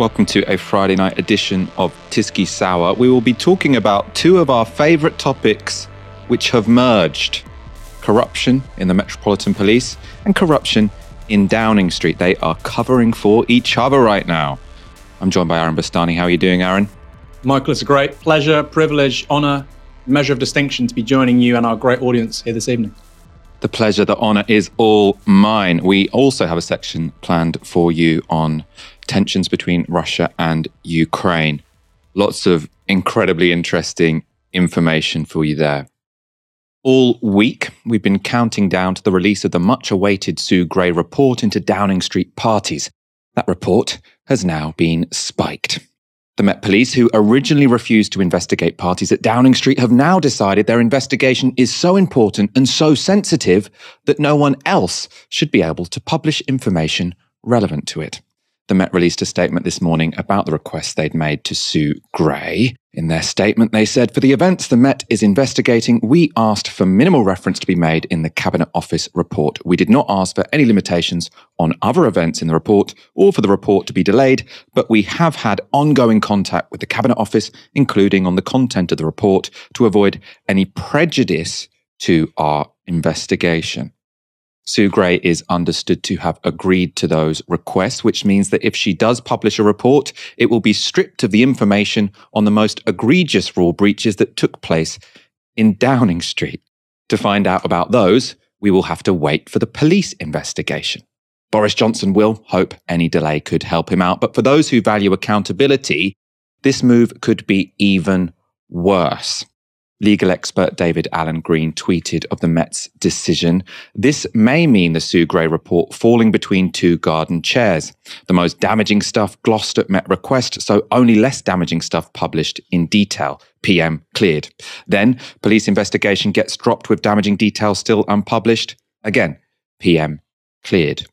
Welcome to a Friday night edition of TyskySour. We will be talking about two of our favourite topics which have merged corruption in the Metropolitan Police and corruption in Downing Street. They are covering for each other right now. I'm joined by Aaron Bastani. How are you doing, Aaron? Michael, it's a great pleasure, privilege, honour, measure of distinction to be joining you and our great audience here this evening. The pleasure, the honour is all mine. We also have a section planned for you on tensions between Russia and Ukraine. Lots of incredibly interesting information for you there. All week, we've been counting down to the release of the much awaited Sue Gray report into Downing Street parties. That report has now been spiked. The Met Police, who originally refused to investigate parties at Downing Street, have now decided their investigation is so important and so sensitive that no one else should be able to publish information relevant to it. The Met released a statement this morning about the request they'd made to Sue Gray. In their statement, they said, For the events the Met is investigating, we asked for minimal reference to be made in the Cabinet Office report. We did not ask for any limitations on other events in the report or for the report to be delayed, but we have had ongoing contact with the Cabinet Office, including on the content of the report, to avoid any prejudice to our investigation. Sue Gray is understood to have agreed to those requests, which means that if she does publish a report, it will be stripped of the information on the most egregious rule breaches that took place in Downing Street. To find out about those, we will have to wait for the police investigation. Boris Johnson will hope any delay could help him out, but for those who value accountability, this move could be even worse. Legal expert David Alan Green tweeted of the Met's decision. This may mean the Sue Gray report falling between two garden chairs. The most damaging stuff glossed at Met request, so only less damaging stuff published in detail. PM cleared. Then police investigation gets dropped with damaging details still unpublished. Again, PM cleared.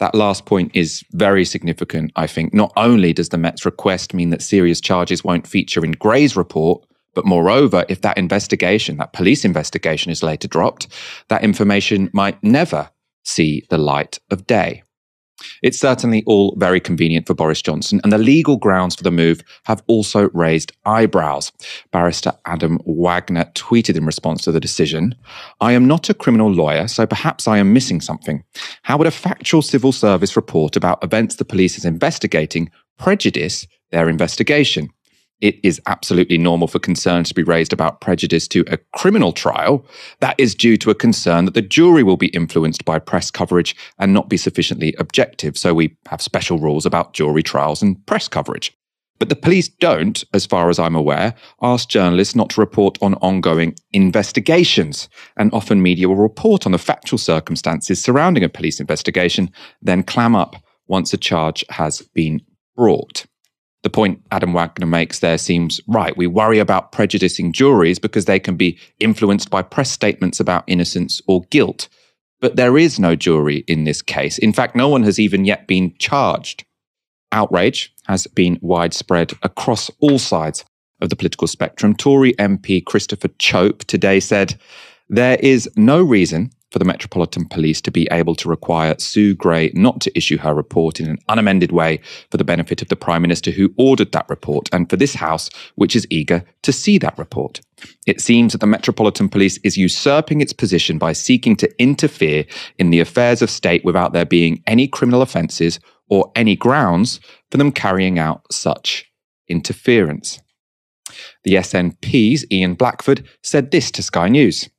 That last point is very significant, I think. Not only does the Met's request mean that serious charges won't feature in Gray's report, but moreover, if that investigation, that police investigation is later dropped, that information might never see the light of day. It's certainly all very convenient for Boris Johnson, and the legal grounds for the move have also raised eyebrows. Barrister Adam Wagner tweeted in response to the decision I am not a criminal lawyer, so perhaps I am missing something. How would a factual civil service report about events the police is investigating prejudice their investigation? It is absolutely normal for concerns to be raised about prejudice to a criminal trial. That is due to a concern that the jury will be influenced by press coverage and not be sufficiently objective. So we have special rules about jury trials and press coverage. But the police don't, as far as I'm aware, ask journalists not to report on ongoing investigations. And often media will report on the factual circumstances surrounding a police investigation, then clam up once a charge has been brought the point Adam Wagner makes there seems right. We worry about prejudicing juries because they can be influenced by press statements about innocence or guilt. But there is no jury in this case. In fact, no one has even yet been charged. Outrage has been widespread across all sides of the political spectrum. Tory MP Christopher Chope today said, There is no reason for the Metropolitan Police to be able to require Sue Gray not to issue her report in an unamended way for the benefit of the Prime Minister who ordered that report and for this House, which is eager to see that report. It seems that the Metropolitan Police is usurping its position by seeking to interfere in the affairs of state without there being any criminal offences or any grounds for them carrying out such interference. The SNP's Ian Blackford said this to Sky News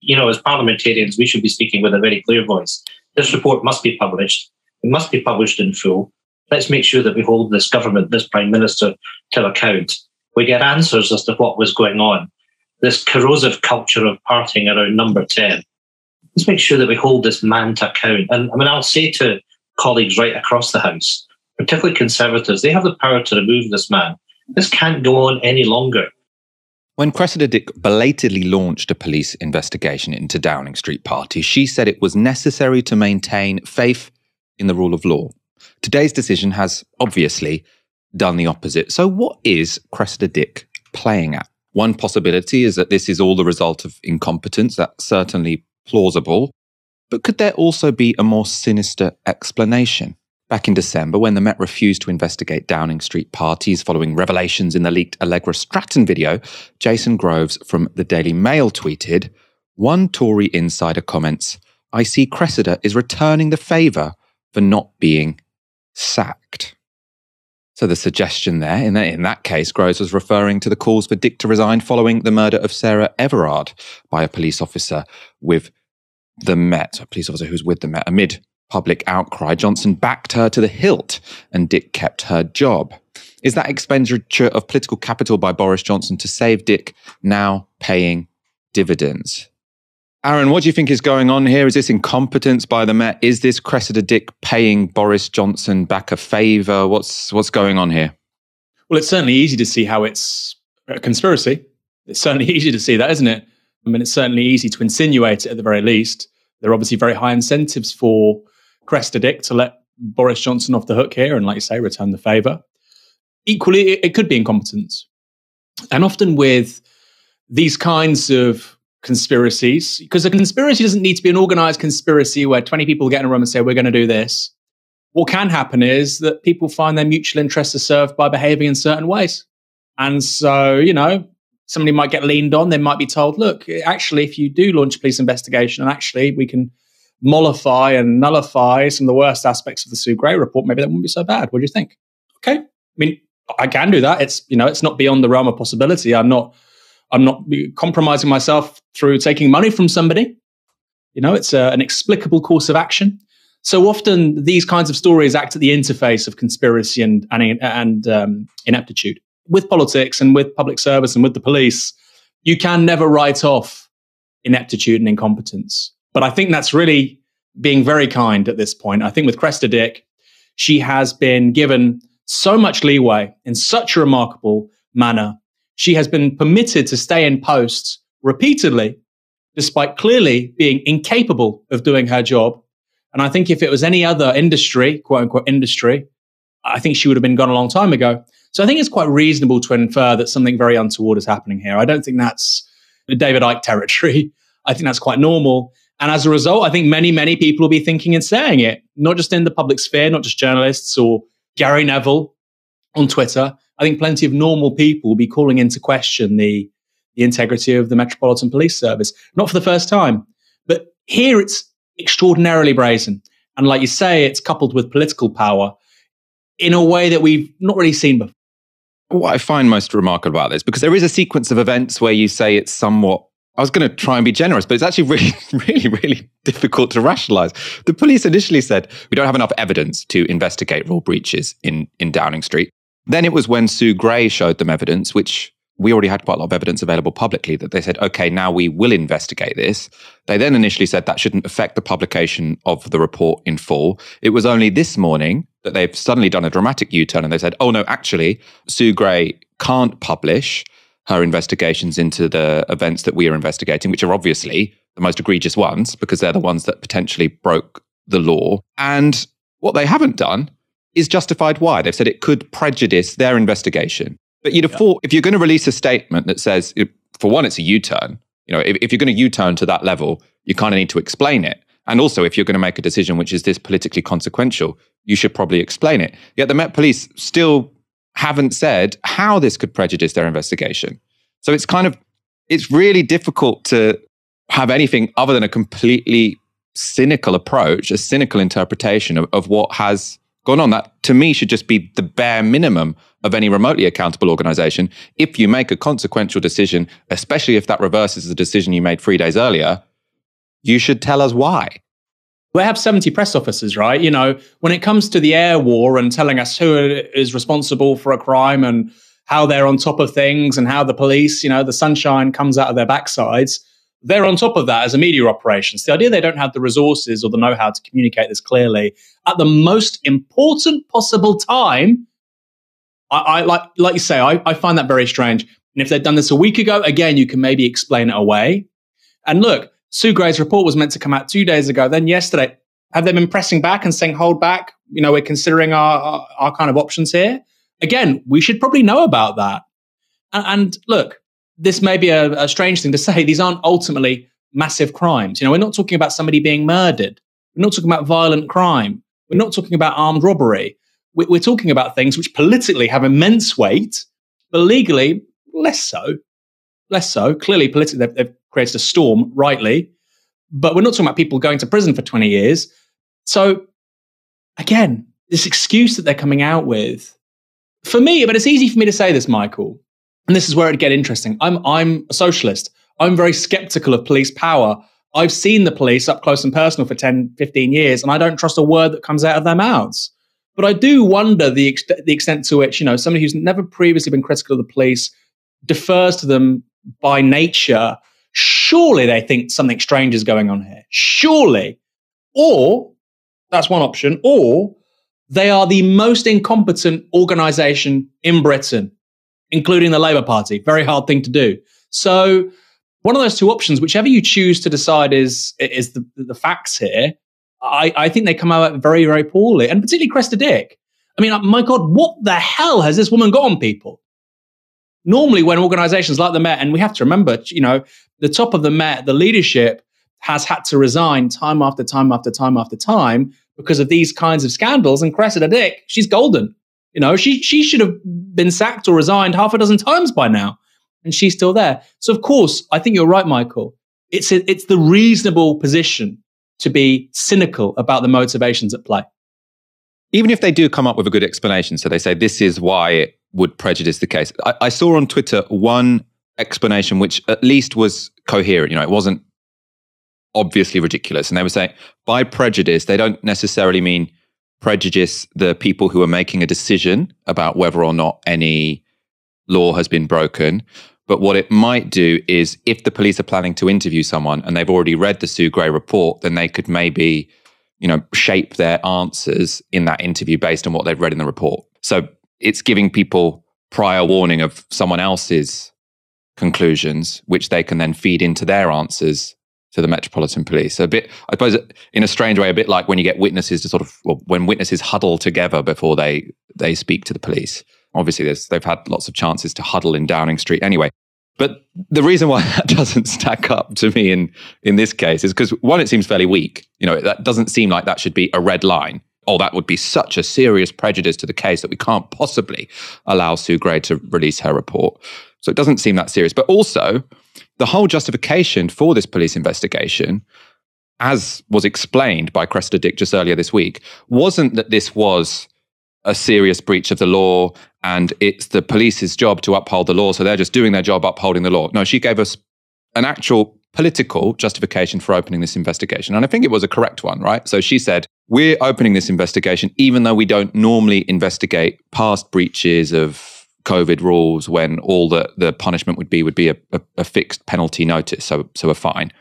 you know, as parliamentarians, we should be speaking with a very clear voice. This report must be published. It must be published in full. Let's make sure that we hold this government, this prime minister, to account. We get answers as to what was going on. This corrosive culture of partying around number 10. Let's make sure that we hold this man to account. And I mean, I'll say to colleagues right across the House, particularly Conservatives, they have the power to remove this man. This can't go on any longer. When Cressida Dick belatedly launched a police investigation into Downing Street parties, she said it was necessary to maintain faith in the rule of law. Today's decision has obviously done the opposite. So, what is Cressida Dick playing at? One possibility is that this is all the result of incompetence. That's certainly plausible. But could there also be a more sinister explanation? Back in December, when the Met refused to investigate Downing Street parties following revelations in the leaked Allegra Stratton video, Jason Groves from the Daily Mail tweeted One Tory insider comments, I see Cressida is returning the favour for not being sacked. So the suggestion there, in that, in that case, Groves was referring to the calls for Dick to resign following the murder of Sarah Everard by a police officer with the Met, a police officer who's with the Met, amid public outcry, Johnson backed her to the hilt and Dick kept her job. Is that expenditure of political capital by Boris Johnson to save Dick now paying dividends? Aaron, what do you think is going on here? Is this incompetence by the Met? Is this Cressida Dick paying Boris Johnson back a favour? What's what's going on here? Well, it's certainly easy to see how it's a conspiracy. It's certainly easy to see that, isn't it? I mean, it's certainly easy to insinuate it at the very least. There are obviously very high incentives for Cressida Dick to let Boris Johnson off the hook here and, like you say, return the favour. Equally, it, it could be incompetence. And often with these kinds of conspiracies, because a conspiracy doesn't need to be an organized conspiracy where 20 people get in a room and say, we're going to do this. What can happen is that people find their mutual interests are served by behaving in certain ways. And so, you know, somebody might get leaned on. They might be told, look, actually, if you do launch a police investigation and actually we can mollify and nullify some of the worst aspects of the Sue Gray report, maybe that wouldn't be so bad. What do you think? Okay. I mean, I can do that. It's, you know, it's not beyond the realm of possibility. I'm not, I'm not compromising myself through taking money from somebody. You know, it's a, an explicable course of action. So often these kinds of stories act at the interface of conspiracy and, and, and um, ineptitude. With politics and with public service and with the police, you can never write off ineptitude and incompetence. But I think that's really being very kind at this point. I think with Cressida Dick, she has been given so much leeway in such a remarkable manner. She has been permitted to stay in post repeatedly, despite clearly being incapable of doing her job. And I think if it was any other industry, quote unquote industry, I think she would have been gone a long time ago. So I think it's quite reasonable to infer that something very untoward is happening here. I don't think that's David Icke territory. I think that's quite normal. And as a result, I think many, many people will be thinking and saying it, not just in the public sphere, not just journalists or Gary Neville on Twitter. I think plenty of normal people will be calling into question the, the integrity of the Metropolitan Police Service, not for the first time. But here it's extraordinarily brazen. And like you say, it's coupled with political power in a way that we've not really seen before. What I find most remarkable about this, because there is a sequence of events where you say it's somewhat I was going to try and be generous, but it's actually really, really, really difficult to rationalize. The police initially said, we don't have enough evidence to investigate rule breaches in, in Downing Street. Then it was when Sue Gray showed them evidence, which we already had quite a lot of evidence available publicly, that they said, okay, now we will investigate this. They then initially said that shouldn't affect the publication of the report in full. It was only this morning that they've suddenly done a dramatic U turn and they said, oh no, actually, Sue Gray can't publish her investigations into the events that we are investigating, which are obviously the most egregious ones because they're the ones that potentially broke the law. And what they haven't done is justified why. They've said it could prejudice their investigation. But you'd have yeah. thought if you're going to release a statement that says, for one, it's a U turn, you know, if, if you're going to U turn to that level, you kind of need to explain it. And also, if you're going to make a decision which is this politically consequential, you should probably explain it. Yet the Met Police still haven't said how this could prejudice their investigation. So it's kind of, it's really difficult to have anything other than a completely cynical approach, a cynical interpretation of, of what has gone on. That to me should just be the bare minimum of any remotely accountable organization. If you make a consequential decision, especially if that reverses the decision you made three days earlier, you should tell us why. We have 70 press officers, right? You know, when it comes to the air war and telling us who is responsible for a crime and how they're on top of things and how the police, you know, the sunshine comes out of their backsides, they're on top of that as a media operation. the idea they don't have the resources or the know how to communicate this clearly at the most important possible time. I, I like, like you say, I, I find that very strange. And if they'd done this a week ago, again, you can maybe explain it away. And look, Sue Gray's report was meant to come out two days ago. Then yesterday, have they been pressing back and saying, hold back? You know, we're considering our, our, our kind of options here. Again, we should probably know about that. And, and look, this may be a, a strange thing to say. These aren't ultimately massive crimes. You know, we're not talking about somebody being murdered. We're not talking about violent crime. We're not talking about armed robbery. We're talking about things which politically have immense weight, but legally less so. Less so. Clearly, politically, they've, they've created a storm, rightly. But we're not talking about people going to prison for 20 years. So, again, this excuse that they're coming out with, for me, but it's easy for me to say this, Michael, and this is where it'd get interesting. I'm, I'm a socialist. I'm very skeptical of police power. I've seen the police up close and personal for 10, 15 years, and I don't trust a word that comes out of their mouths. But I do wonder the, ex- the extent to which, you know, somebody who's never previously been critical of the police defers to them by nature. Surely they think something strange is going on here. Surely. Or, that's one option, or they are the most incompetent organization in Britain, including the Labour Party. Very hard thing to do. So, one of those two options, whichever you choose to decide is is the, the facts here, I, I think they come out very, very poorly, and particularly Cressida Dick. I mean, my God, what the hell has this woman got on people? Normally, when organizations like the Met, and we have to remember, you know, the top of the Met, the leadership has had to resign time after time after time after time because of these kinds of scandals. And Cressida Dick, she's golden. You know, she she should have been sacked or resigned half a dozen times by now, and she's still there. So of course, I think you're right, Michael. It's a, it's the reasonable position to be cynical about the motivations at play. Even if they do come up with a good explanation, so they say this is why it would prejudice the case. I, I saw on Twitter one explanation which at least was coherent. You know, it wasn't obviously ridiculous. And they were saying by prejudice, they don't necessarily mean prejudice the people who are making a decision about whether or not any law has been broken. But what it might do is if the police are planning to interview someone and they've already read the Sue Gray report, then they could maybe, you know, shape their answers in that interview based on what they've read in the report. So it's giving people prior warning of someone else's conclusions, which they can then feed into their answers to the Metropolitan Police. A bit, I suppose, in a strange way, a bit like when you get witnesses to sort of well, when witnesses huddle together before they they speak to the police. Obviously, they've had lots of chances to huddle in Downing Street anyway. But the reason why that doesn't stack up to me in in this case is because one, it seems fairly weak. You know, that doesn't seem like that should be a red line. Oh, that would be such a serious prejudice to the case that we can't possibly allow Sue Gray to release her report. So it doesn't seem that serious. But also, the whole justification for this police investigation, as was explained by Cressida Dick just earlier this week, wasn't that this was a serious breach of the law and it's the police's job to uphold the law. So they're just doing their job upholding the law. No, she gave us an actual political justification for opening this investigation. And I think it was a correct one, right? So she said, We're opening this investigation, even though we don't normally investigate past breaches of COVID rules when all the, the punishment would be would be a, a, a fixed penalty notice, so so a fine.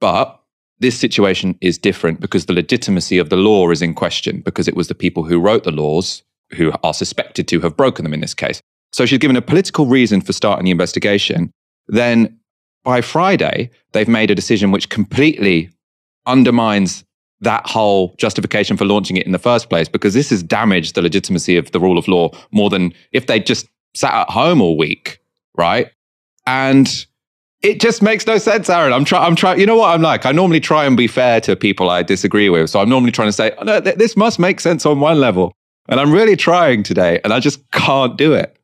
But this situation is different because the legitimacy of the law is in question because it was the people who wrote the laws who are suspected to have broken them in this case. So she's given a political reason for starting the investigation. Then by Friday, they've made a decision which completely undermines that whole justification for launching it in the first place because this has damaged the legitimacy of the rule of law more than if they just sat at home all week, right? And it just makes no sense, Aaron. I'm trying. I'm trying. You know what I'm like? I normally try and be fair to people I disagree with. So I'm normally trying to say, oh, no, th- this must make sense on one level, and I'm really trying today, and I just can't do it.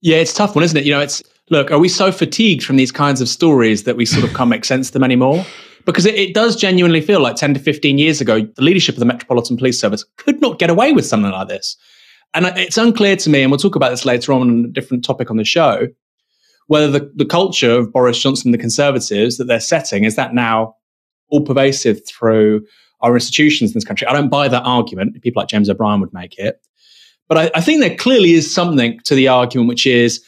Yeah, it's tough one, isn't it? You know, it's look. Are we so fatigued from these kinds of stories that we sort of can't make sense of them anymore? Because it, it, does genuinely feel like 10 to 15 years ago, the leadership of the Metropolitan Police Service could not get away with something like this. And it's unclear to me, and we'll talk about this later on on a different topic on the show, whether the, the culture of Boris Johnson and the Conservatives that they're setting is that now all pervasive through our institutions in this country. I don't buy that argument. People like James O'Brien would make it. But I, I think there clearly is something to the argument, which is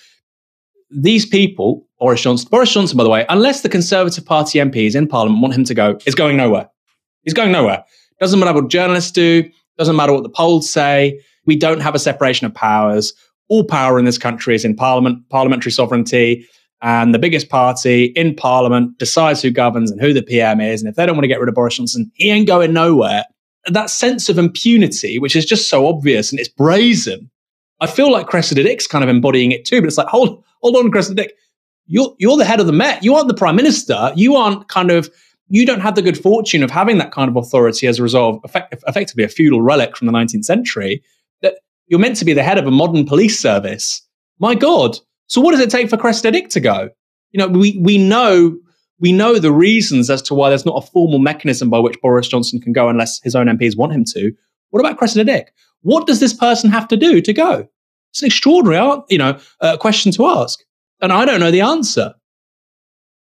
these people, Boris Johnson, Boris Johnson, by the way, unless the Conservative Party MPs in Parliament want him to go, is going nowhere. He's going nowhere. Doesn't matter what journalists do, doesn't matter what the polls say. We don't have a separation of powers. All power in this country is in Parliament, parliamentary sovereignty. And the biggest party in Parliament decides who governs and who the PM is. And if they don't want to get rid of Boris Johnson, he ain't going nowhere. That sense of impunity, which is just so obvious and it's brazen, I feel like Cressida Dick's kind of embodying it too. But it's like, hold, hold on, Cressida Dick. You're, you're the head of the Met. You aren't the prime minister. You aren't kind of you don't have the good fortune of having that kind of authority as a result of effect- effectively a feudal relic from the 19th century, that you're meant to be the head of a modern police service. My God. So what does it take for Cressida Dick to go? You know, we, we know we know the reasons as to why there's not a formal mechanism by which Boris Johnson can go unless his own MPs want him to. What about Cressida Dick? What does this person have to do to go? It's an extraordinary, you know, uh, question to ask, and I don't know the answer.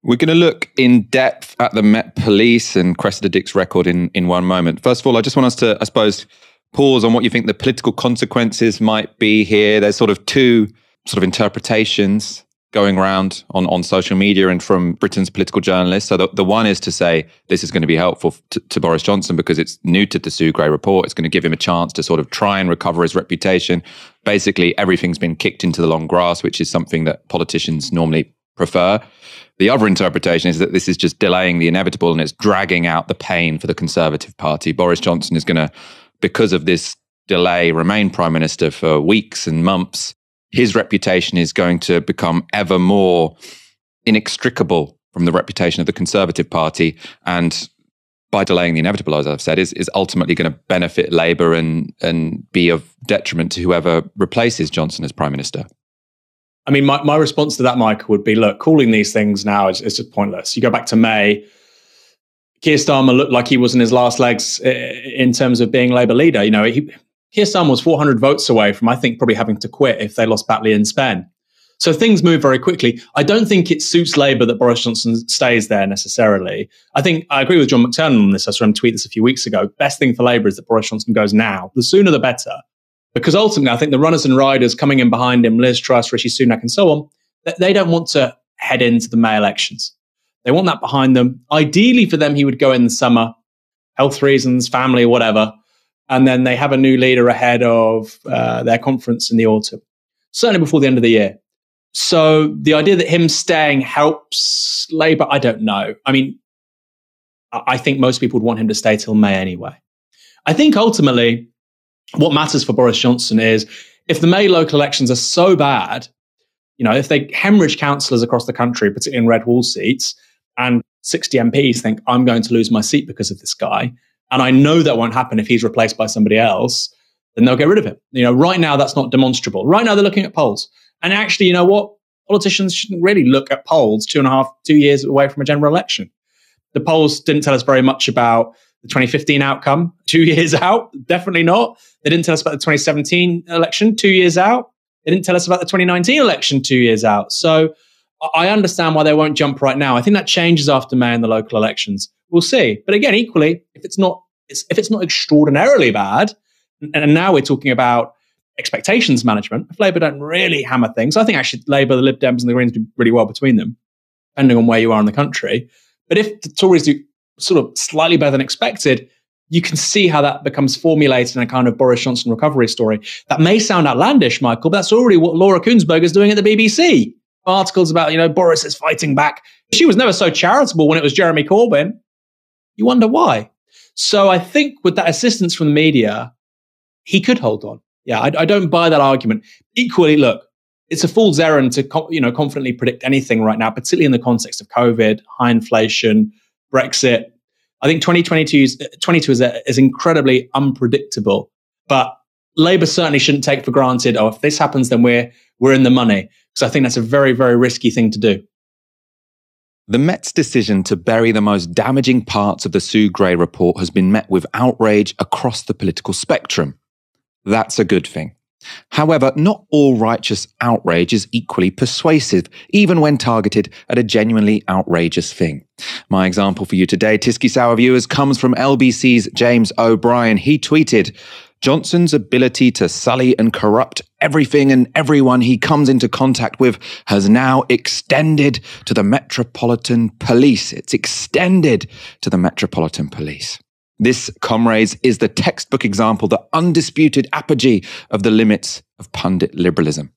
We're going to look in depth at the Met Police and Cressida Dick's record in, in one moment. First of all, I just want us to, I suppose, pause on what you think the political consequences might be here. There's sort of two sort of interpretations going around on, on social media and from Britain's political journalists. So the, the one is to say this is going to be helpful to, to Boris Johnson because it's new to the Sue Gray report. It's going to give him a chance to sort of try and recover his reputation. Basically, everything's been kicked into the long grass, which is something that politicians normally prefer. The other interpretation is that this is just delaying the inevitable and it's dragging out the pain for the Conservative Party. Boris Johnson is going to, because of this delay, remain Prime Minister for weeks and months his reputation is going to become ever more inextricable from the reputation of the Conservative Party. And by delaying the inevitable, as I've said, is, is ultimately going to benefit Labour and, and be of detriment to whoever replaces Johnson as Prime Minister. I mean, my, my response to that, Michael, would be look, calling these things now is, is just pointless. You go back to May, Keir Starmer looked like he was in his last legs eh, in terms of being Labour leader. You know, he, Keir Starmer was 400 votes away from, I think, probably having to quit if they lost Batley and Spen. So things move very quickly. I don't think it suits Labour that Boris Johnson stays there necessarily. I think I agree with John McTernan on this. I saw him tweet this a few weeks ago. Best thing for Labour is that Boris Johnson goes now. The sooner the better. Because ultimately, I think the runners and riders coming in behind him, Liz Truss, Rishi Sunak, and so on, they don't want to head into the May elections. They want that behind them. Ideally for them, he would go in the summer, health reasons, family, whatever and then they have a new leader ahead of uh, their conference in the autumn, certainly before the end of the year. So the idea that him staying helps Labour, I don't know. I mean, I think most people would want him to stay till May anyway. I think ultimately, what matters for Boris Johnson is if the May local elections are so bad, you know, if they hemorrhage councillors across the country, particularly in red wall seats, and 60 MPs think I'm going to lose my seat because of this guy, and I know that won't happen if he's replaced by somebody else, then they'll get rid of him. You know, right now that's not demonstrable. Right now they're looking at polls. And actually, you know what? Politicians shouldn't really look at polls two and a half, two years away from a general election. The polls didn't tell us very much about the 2015 outcome two years out. Definitely not. They didn't tell us about the 2017 election two years out. They didn't tell us about the 2019 election two years out. So I understand why they won't jump right now. I think that changes after May and the local elections. We'll see. But again, equally, if it's not if it's not extraordinarily bad, and now we're talking about expectations management, if Labour don't really hammer things, I think actually Labour, the Lib Dems, and the Greens do really well between them, depending on where you are in the country. But if the Tories do sort of slightly better than expected, you can see how that becomes formulated in a kind of Boris Johnson recovery story. That may sound outlandish, Michael, but that's already what Laura Kuenssberger is doing at the BBC. Articles about, you know, Boris is fighting back. She was never so charitable when it was Jeremy Corbyn. You wonder why. So I think with that assistance from the media, he could hold on. Yeah, I, I don't buy that argument. Equally, look, it's a fool's errand to you know confidently predict anything right now, particularly in the context of COVID, high inflation, Brexit. I think 2022 is, 22 is, uh, uh, is incredibly unpredictable, but Labour certainly shouldn't take for granted. Oh, if this happens, then we're we're in the money because I think that's a very very risky thing to do. The Met's decision to bury the most damaging parts of the Sue Gray report has been met with outrage across the political spectrum. That's a good thing. However, not all righteous outrage is equally persuasive, even when targeted at a genuinely outrageous thing. My example for you today, TyskySour viewers, comes from LBC's James O'Brien. He tweeted, Johnson's ability to sully and corrupt everything and everyone he comes into contact with has now extended to the Metropolitan Police. It's extended to the Metropolitan Police. This, comrades, is the textbook example, the undisputed apogee of the limits of pundit liberalism.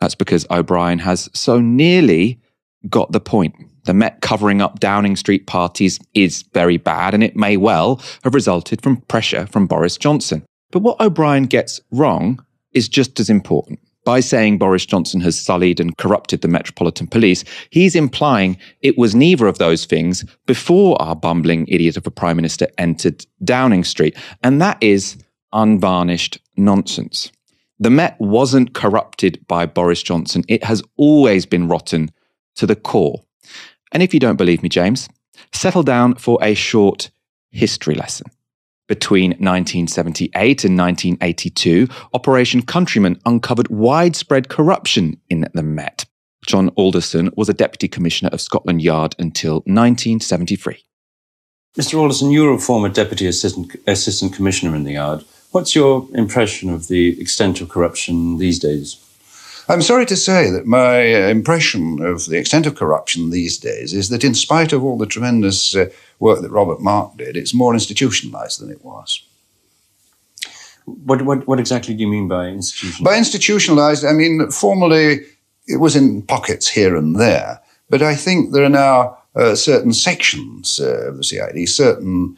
That's because O'Brien has so nearly got the point. The Met covering up Downing Street parties is very bad, and it may well have resulted from pressure from Boris Johnson. But what O'Brien gets wrong is just as important. By saying Boris Johnson has sullied and corrupted the Metropolitan Police, he's implying it was neither of those things before our bumbling idiot of a Prime Minister entered Downing Street. And that is unvarnished nonsense. The Met wasn't corrupted by Boris Johnson. It has always been rotten to the core. And if you don't believe me, James, settle down for a short history lesson. Between 1978 and 1982, Operation Countryman uncovered widespread corruption in the Met. John Alderson was a Deputy Commissioner of Scotland Yard until 1973. Mr. Alderson, you were a former Deputy Assistant, Assistant Commissioner in the Yard. What's your impression of the extent of corruption these days? I'm sorry to say that my uh, impression of the extent of corruption these days is that, in spite of all the tremendous uh, work that Robert Mark did, it's more institutionalized than it was. What, what, what exactly do you mean by institutionalized? By institutionalized, I mean, formerly it was in pockets here and there, but I think there are now uh, certain sections uh, of the CID, certain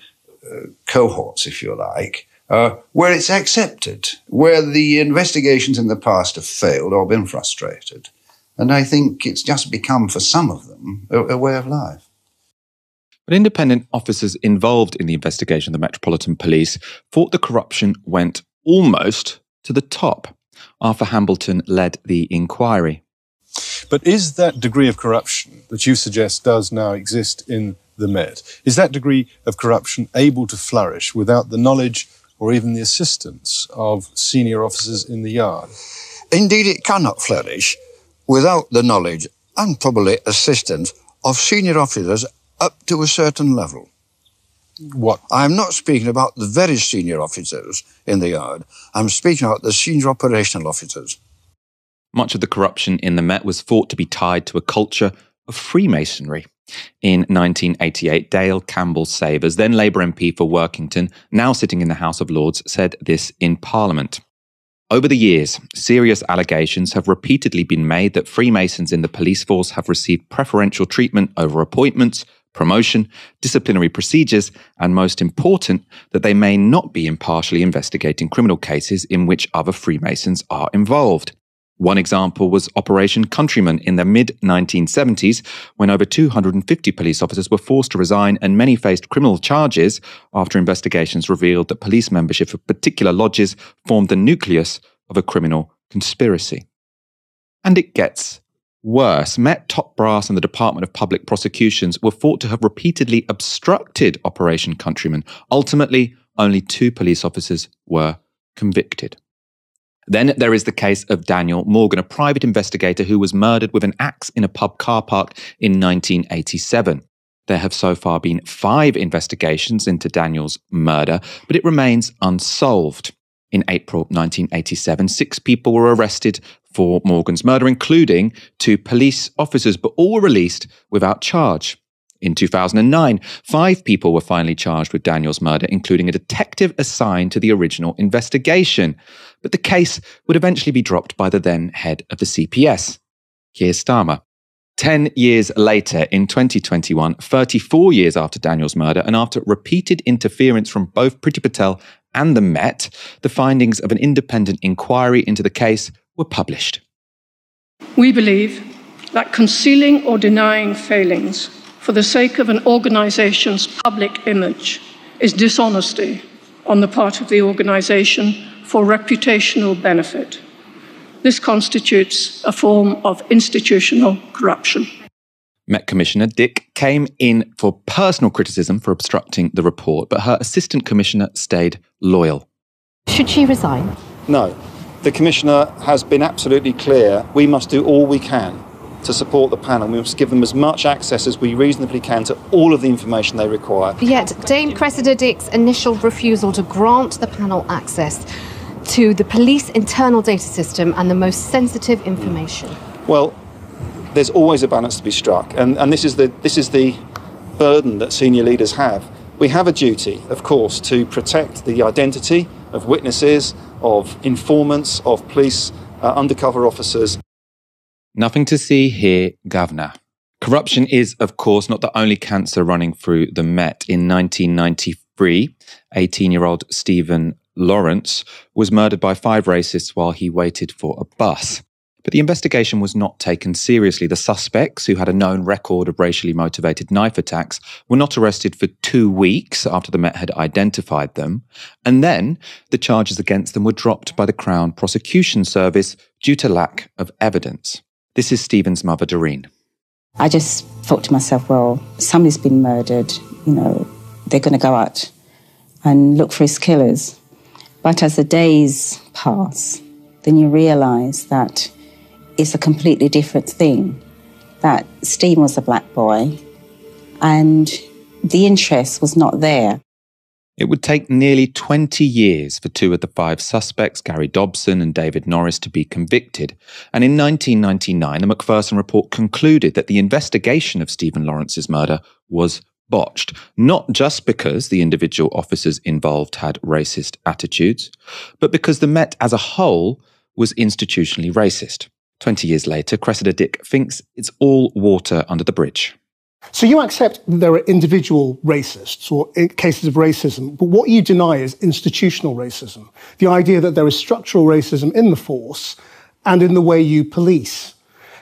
uh, cohorts, if you like, uh, where it's accepted, where the investigations in the past have failed or been frustrated. And I think it's just become, for some of them, a, a way of life. But independent officers involved in the investigation of the Metropolitan Police thought the corruption went almost to the top. Arthur Hambleton led the inquiry. But is that degree of corruption that you suggest does now exist in the Met, is that degree of corruption able to flourish without the knowledge or even the assistance of senior officers in the yard? Indeed, it cannot flourish without the knowledge and probably assistance of senior officers up to a certain level. What? I'm not speaking about the very senior officers in the yard. I'm speaking about the senior operational officers. Much of the corruption in the Met was thought to be tied to a culture of Freemasonry. In 1988, Dale Campbell Savours, then Labour MP for Workington, now sitting in the House of Lords, said this in Parliament. Over the years, serious allegations have repeatedly been made that Freemasons in the police force have received preferential treatment over appointments, promotion, disciplinary procedures, and most important, that they may not be impartially investigating criminal cases in which other Freemasons are involved. One example was Operation Countryman in the mid 1970s, when over 250 police officers were forced to resign and many faced criminal charges after investigations revealed that police membership of particular lodges formed the nucleus of a criminal conspiracy. And it gets worse. Met top brass and the Department of Public Prosecutions were thought to have repeatedly obstructed Operation Countryman. Ultimately, only two police officers were convicted. Then there is the case of Daniel Morgan, a private investigator who was murdered with an axe in a pub car park in 1987. There have so far been five investigations into Daniel's murder, but it remains unsolved. In April 1987, six people were arrested for Morgan's murder, including two police officers, but all were released without charge. In 2009, five people were finally charged with Daniel's murder, including a detective assigned to the original investigation. But the case would eventually be dropped by the then head of the CPS, Keir Starmer. Ten years later, in 2021, 34 years after Daniel's murder, and after repeated interference from both Priti Patel and the Met, the findings of an independent inquiry into the case were published. We believe that concealing or denying failings for the sake of an organization's public image is dishonesty on the part of the organization for reputational benefit. This constitutes a form of institutional corruption. Met Commissioner Dick came in for personal criticism for obstructing the report, but her Assistant Commissioner stayed loyal. Should she resign? No. The Commissioner has been absolutely clear we must do all we can to support the panel. We must give them as much access as we reasonably can to all of the information they require. Yet, Dame Cressida Dick's initial refusal to grant the panel access to the police internal data system and the most sensitive information. Well, there's always a balance to be struck, and, and this, is the, this is the burden that senior leaders have. We have a duty, of course, to protect the identity of witnesses, of informants, of police uh, undercover officers. Nothing to see here, Governor. Corruption is, of course, not the only cancer running through the Met. In 1993, 18 year old Stephen Lawrence, was murdered by five racists while he waited for a bus. But the investigation was not taken seriously. The suspects, who had a known record of racially motivated knife attacks, were not arrested for two weeks after the Met had identified them. And then the charges against them were dropped by the Crown Prosecution Service due to lack of evidence. This is Stephen's mother, Doreen. I just thought to myself, well, somebody's been murdered, you know, they're going to go out and look for his killers. But as the days pass, then you realise that it's a completely different thing. That Stephen was a black boy and the interest was not there. It would take nearly 20 years for two of the five suspects, Gary Dobson and David Norris, to be convicted. And in 1999, the Macpherson report concluded that the investigation of Stephen Lawrence's murder was botched, not just because the individual officers involved had racist attitudes, but because the Met as a whole was institutionally racist. 20 years later, Cressida Dick thinks it's all water under the bridge. So you accept there are individual racists or cases of racism, but what you deny is institutional racism. The idea that there is structural racism in the force and in the way you police.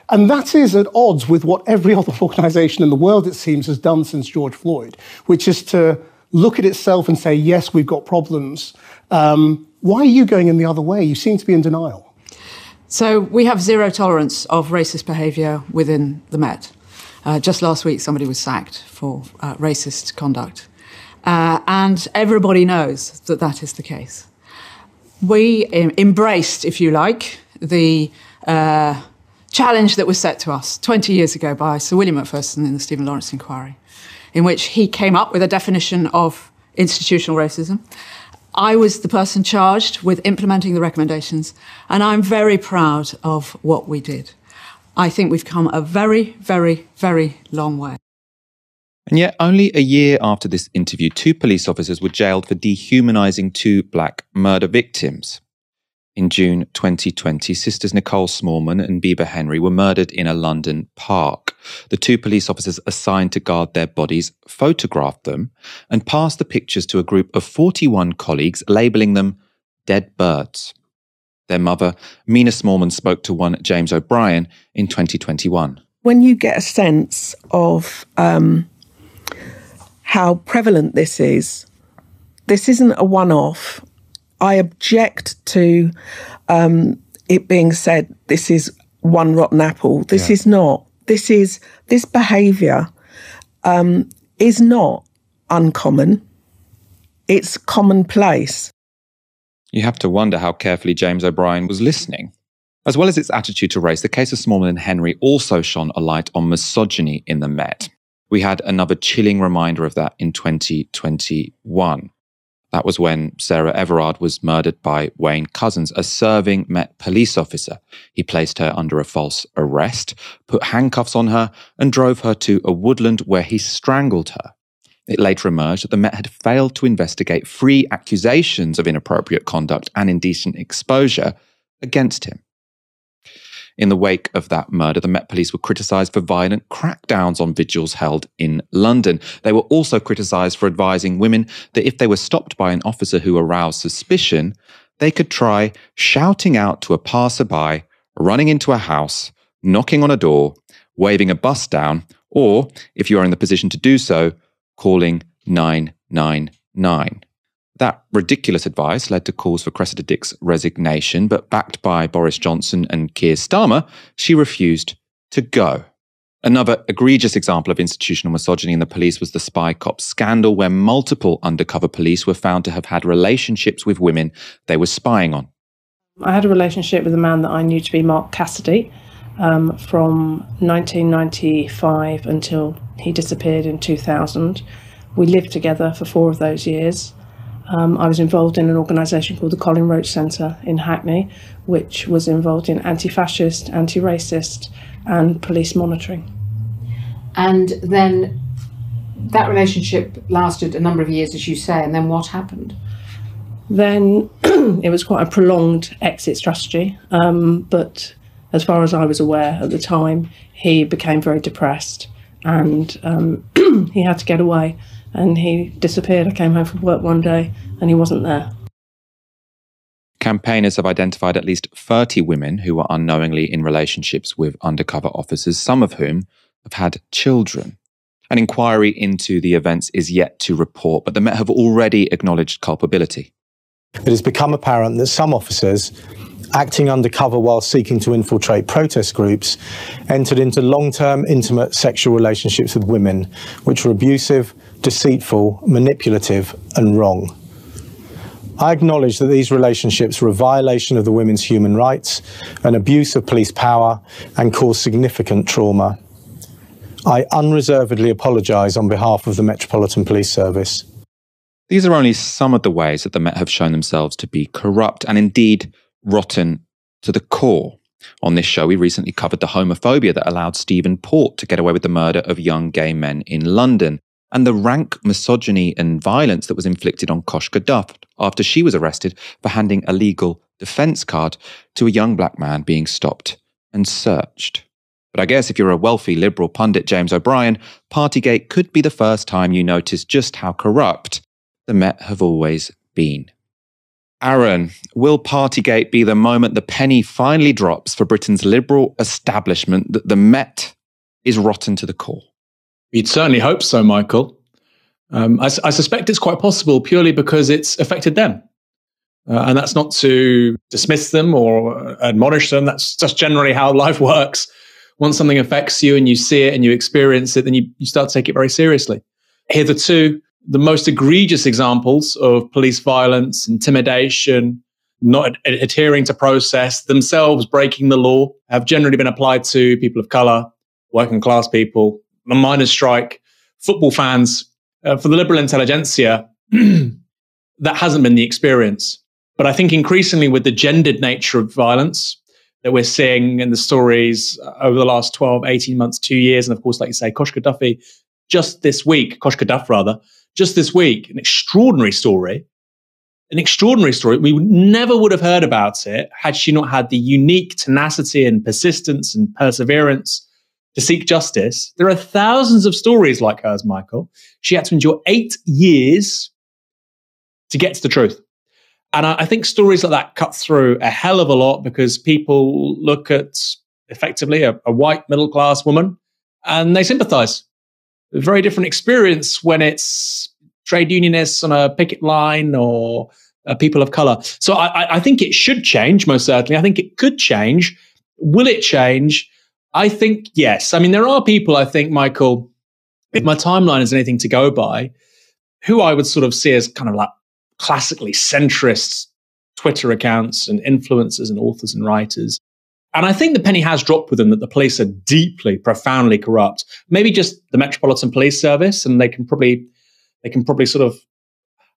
And that is at odds with what every other organisation in the world, it seems, has done since George Floyd, which is to look at itself and say, yes, we've got problems. Um, why are you going in the other way? You seem to be in denial. So we have zero tolerance of racist behaviour within the Met. Uh, just last week, somebody was sacked for uh, racist conduct. Uh, and everybody knows that that is the case. We em- embraced, if you like, the uh, challenge that was set to us 20 years ago by Sir William Macpherson in the Stephen Lawrence inquiry, in which he came up with a definition of institutional racism I was the person charged with implementing the recommendations, and I'm very proud of what we did. I think we've come a very, very, very long way. And yet, only a year after this interview, two police officers were jailed for dehumanizing two black murder victims. In June 2020, sisters Nicole Smallman and Bibaa Henry were murdered in a London park. The two police officers assigned to guard their bodies photographed them and passed the pictures to a group of 41 colleagues, labeling them dead birds. Their mother, Mina Smallman, spoke to one James O'Brien in 2021. When you get a sense of um, how prevalent this is, this isn't a one off. I object to um, it being said this is one rotten apple. This yeah. is not. This is this behaviour um, is not uncommon. It's commonplace. You have to wonder how carefully James O'Brien was listening. As well as its attitude to race, the case of Smallman and Henry also shone a light on misogyny in the Met. We had another chilling reminder of that in 2021. That was when Sarah Everard was murdered by Wayne Couzens, a serving Met police officer. He placed her under a false arrest, put handcuffs on her, and drove her to a woodland where he strangled her. It later emerged that the Met had failed to investigate three accusations of inappropriate conduct and indecent exposure against him. In the wake of that murder, the Met Police were criticised for violent crackdowns on vigils held in London. They were also criticised for advising women that if they were stopped by an officer who aroused suspicion, they could try shouting out to a passerby, running into a house, knocking on a door, waving a bus down, or, if you are in the position to do so, calling 999. That ridiculous advice led to calls for Cressida Dick's resignation, but backed by Boris Johnson and Keir Starmer, she refused to go. Another egregious example of institutional misogyny in the police was the spy cop scandal, where multiple undercover police were found to have had relationships with women they were spying on. I had a relationship with a man that I knew to be Mark Cassidy um, from 1995 until he disappeared in 2000. We lived together for four of those years. Um, I was involved in an organisation called the Colin Roach Centre in Hackney, which was involved in anti fascist, anti racist, and police monitoring. And then that relationship lasted a number of years, as you say, and then what happened? Then it was quite a prolonged exit strategy, um, but as far as I was aware at the time, he became very depressed and um, he had to get away and he disappeared. I came home from work one day and he wasn't there. campaigners have identified at least 30 women who were unknowingly in relationships with undercover officers, some of whom have had children. An inquiry into the events is yet to report, but the Met have already acknowledged culpability. It has become apparent that some officers, acting undercover while seeking to infiltrate protest groups, entered into long term intimate sexual relationships with women, which were abusive, deceitful, manipulative, and wrong. I acknowledge that these relationships were a violation of the women's human rights, an abuse of police power, and caused significant trauma. I unreservedly apologise on behalf of the Metropolitan Police Service. These are only some of the ways that the Met have shown themselves to be corrupt and indeed rotten to the core. On this show, we recently covered the homophobia that allowed Stephen Port to get away with the murder of young gay men in London, and the rank misogyny and violence that was inflicted on Koshka Duff after she was arrested for handing a legal defense card to a young black man being stopped and searched. But I guess if you're a wealthy liberal pundit, James O'Brien, Partygate could be the first time you notice just how corrupt the Met have always been. Aaron, will Partygate be the moment the penny finally drops for Britain's liberal establishment that the Met is rotten to the core? You'd certainly hope so, Michael. Um, I, I, suspect it's quite possible purely because it's affected them. Uh, and that's not to dismiss them or admonish them. That's just generally how life works. Once something affects you and you see it and you experience it, then you, you start to take it very seriously. Hitherto, the most egregious examples of police violence, intimidation, not ad- adhering to process, themselves breaking the law, have generally been applied to people of color, working class people, the miners' strike, football fans. Uh, for the liberal intelligentsia, that hasn't been the experience. But I think increasingly with the gendered nature of violence that we're seeing in the stories over the last 12, 18 months, two years, and of course, like you say, Koshka Duffy, just this week, Koshka Duff rather, just this week, an extraordinary story. An extraordinary story. We never would have heard about it had she not had the unique tenacity and persistence and perseverance to seek justice. There are thousands of stories like hers, Michael. She had to endure eight years to get to the truth. And I, I think stories like that cut through a hell of a lot because people look at effectively a, a white middle class woman and they sympathize a very different experience when it's trade unionists on a picket line or uh, people of color. So I, I, think it should change, most certainly. I think it could change. Will it change? I think yes. I mean, there are people, I think, Michael, if my timeline is anything to go by, who I would sort of see as kind of like classically centrist Twitter accounts and influencers and authors and writers and I think the penny has dropped with them that the police are deeply, profoundly corrupt. Maybe just the Metropolitan Police Service, and they can probably they can probably sort of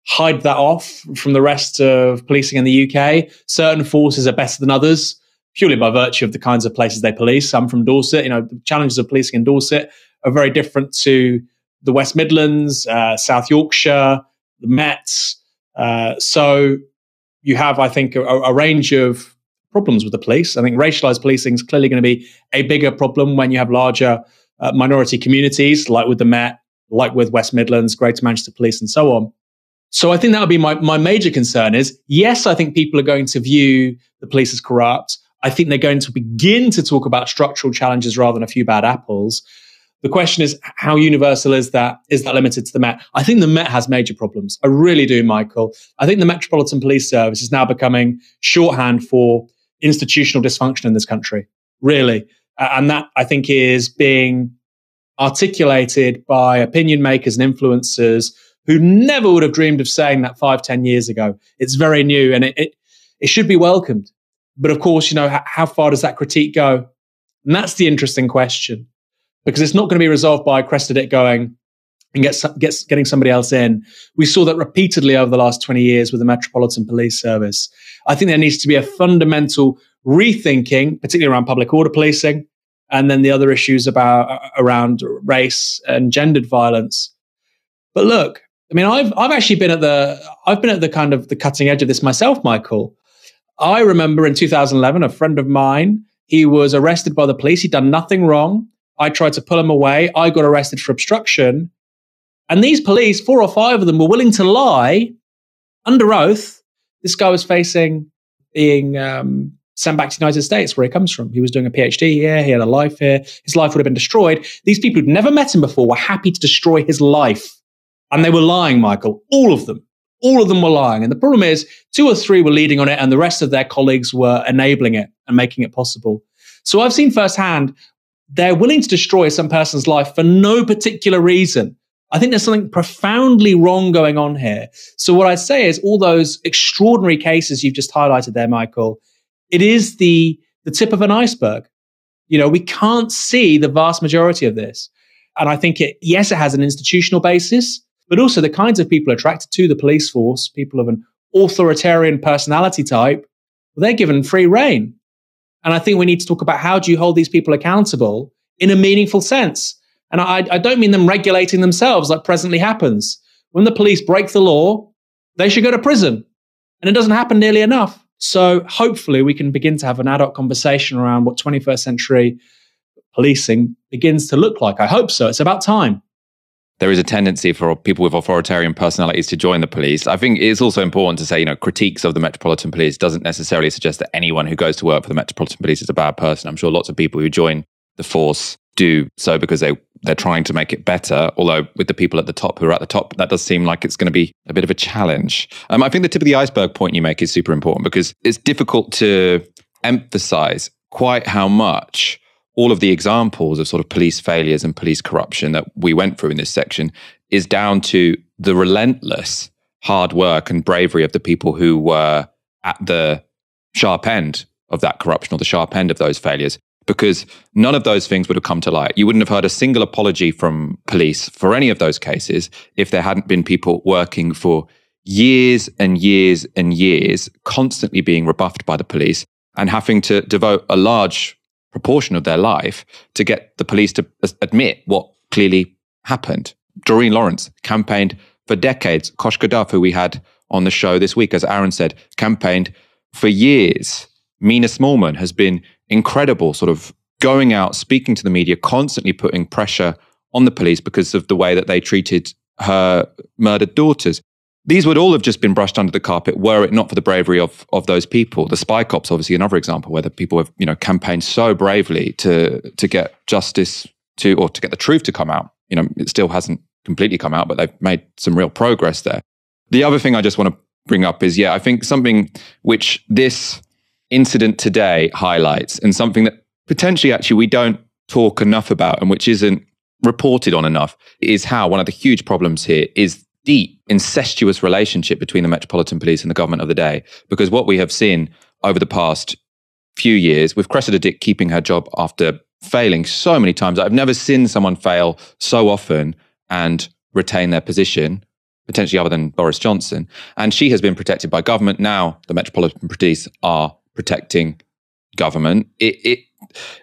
hide that off from the rest of policing in the UK. Certain forces are better than others, purely by virtue of the kinds of places they police. I'm from Dorset. You know, the challenges of policing in Dorset are very different to the West Midlands, uh, South Yorkshire, the Mets. Uh, so you have, I think, a, a range of problems with the police. I think racialized policing is clearly going to be a bigger problem when you have larger uh, minority communities, like with the Met, like with West Midlands, Greater Manchester Police, and so on. So I think that would be my, my major concern is yes, I think people are going to view the police as corrupt. I think they're going to begin to talk about structural challenges rather than a few bad apples. The question is, how universal is that? Is that limited to the Met? I think the Met has major problems. I really do, Michael. I think the Metropolitan Police Service is now becoming shorthand for institutional dysfunction in this country, really. And that I think is being articulated by opinion makers and influencers who never would have dreamed of saying that five, ten years ago. It's very new and it, it, it should be welcomed. But of course, you know, how, how far does that critique go? And that's the interesting question because it's not going to be resolved by Cressida Dick going, and get, get, getting somebody else in. We saw that repeatedly over the last 20 years with the Metropolitan Police Service. I think there needs to be a fundamental rethinking, particularly around public order policing, and then the other issues about uh, around race and gendered violence. But look, I mean, I've I've actually been at the I've been at the kind of the cutting edge of this myself, Michael. I remember in 2011, a friend of mine, he was arrested by the police. He'd done nothing wrong. I tried to pull him away. I got arrested for obstruction. And these police, four or five of them, were willing to lie under oath. This guy was facing being um, sent back to the United States, where he comes from. He was doing a PhD here. He had a life here. His life would have been destroyed. These people who'd never met him before were happy to destroy his life. And they were lying, Michael. All of them. All of them were lying. And the problem is, two or three were leading on it, and the rest of their colleagues were enabling it and making it possible. So I've seen firsthand they're willing to destroy some person's life for no particular reason. I think there's something profoundly wrong going on here. So what I'd say is all those extraordinary cases you've just highlighted there, Michael, it is the the tip of an iceberg. You know, we can't see the vast majority of this. And I think it yes, it has an institutional basis, but also the kinds of people attracted to the police force, people of an authoritarian personality type, well, they're given free reign. And I think we need to talk about how do you hold these people accountable in a meaningful sense. And I, I don't mean them regulating themselves like presently happens. When the police break the law, they should go to prison. And it doesn't happen nearly enough. So hopefully we can begin to have an adult conversation around what 21st century policing begins to look like. I hope so. It's about time there is a tendency for people with authoritarian personalities to join the police. I think it's also important to say, you know, critiques of the Metropolitan Police doesn't necessarily suggest that anyone who goes to work for the Metropolitan Police is a bad person. I'm sure lots of people who join the force do so because they they're trying to make it better. Although with the people at the top who are at the top, that does seem like it's going to be a bit of a challenge. Um, I think the tip of the iceberg point you make is super important because it's difficult to emphasize quite how much all of the examples of sort of police failures and police corruption that we went through in this section is down to the relentless hard work and bravery of the people who were at the sharp end of that corruption or the sharp end of those failures because none of those things would have come to light. You wouldn't have heard a single apology from police for any of those cases if there hadn't been people working for years and years and years, constantly being rebuffed by the police and having to devote a large proportion of their life to get the police to admit what clearly happened. Doreen Lawrence campaigned for decades. Koshka Duff, who we had on the show this week, as Aaron said, campaigned for years. Mina Smallman has been incredible, sort of going out, speaking to the media, constantly putting pressure on the police because of the way that they treated her murdered daughters these would all have just been brushed under the carpet were it not for the bravery of of those people. The spy cops, obviously, another example where the people have you know campaigned so bravely to to get justice to or to get the truth to come out. You know, it still hasn't completely come out, but they've made some real progress there. The other thing I just want to bring up is, yeah, I think something which this incident today highlights, and something that potentially actually we don't talk enough about, and which isn't reported on enough, is how one of the huge problems here is deep, incestuous relationship between the Metropolitan Police and the government of the day. Because what we have seen over the past few years, with Cressida Dick keeping her job after failing so many times, I've never seen someone fail so often and retain their position, potentially other than Boris Johnson. And she has been protected by government. Now the Metropolitan Police are protecting government. It, it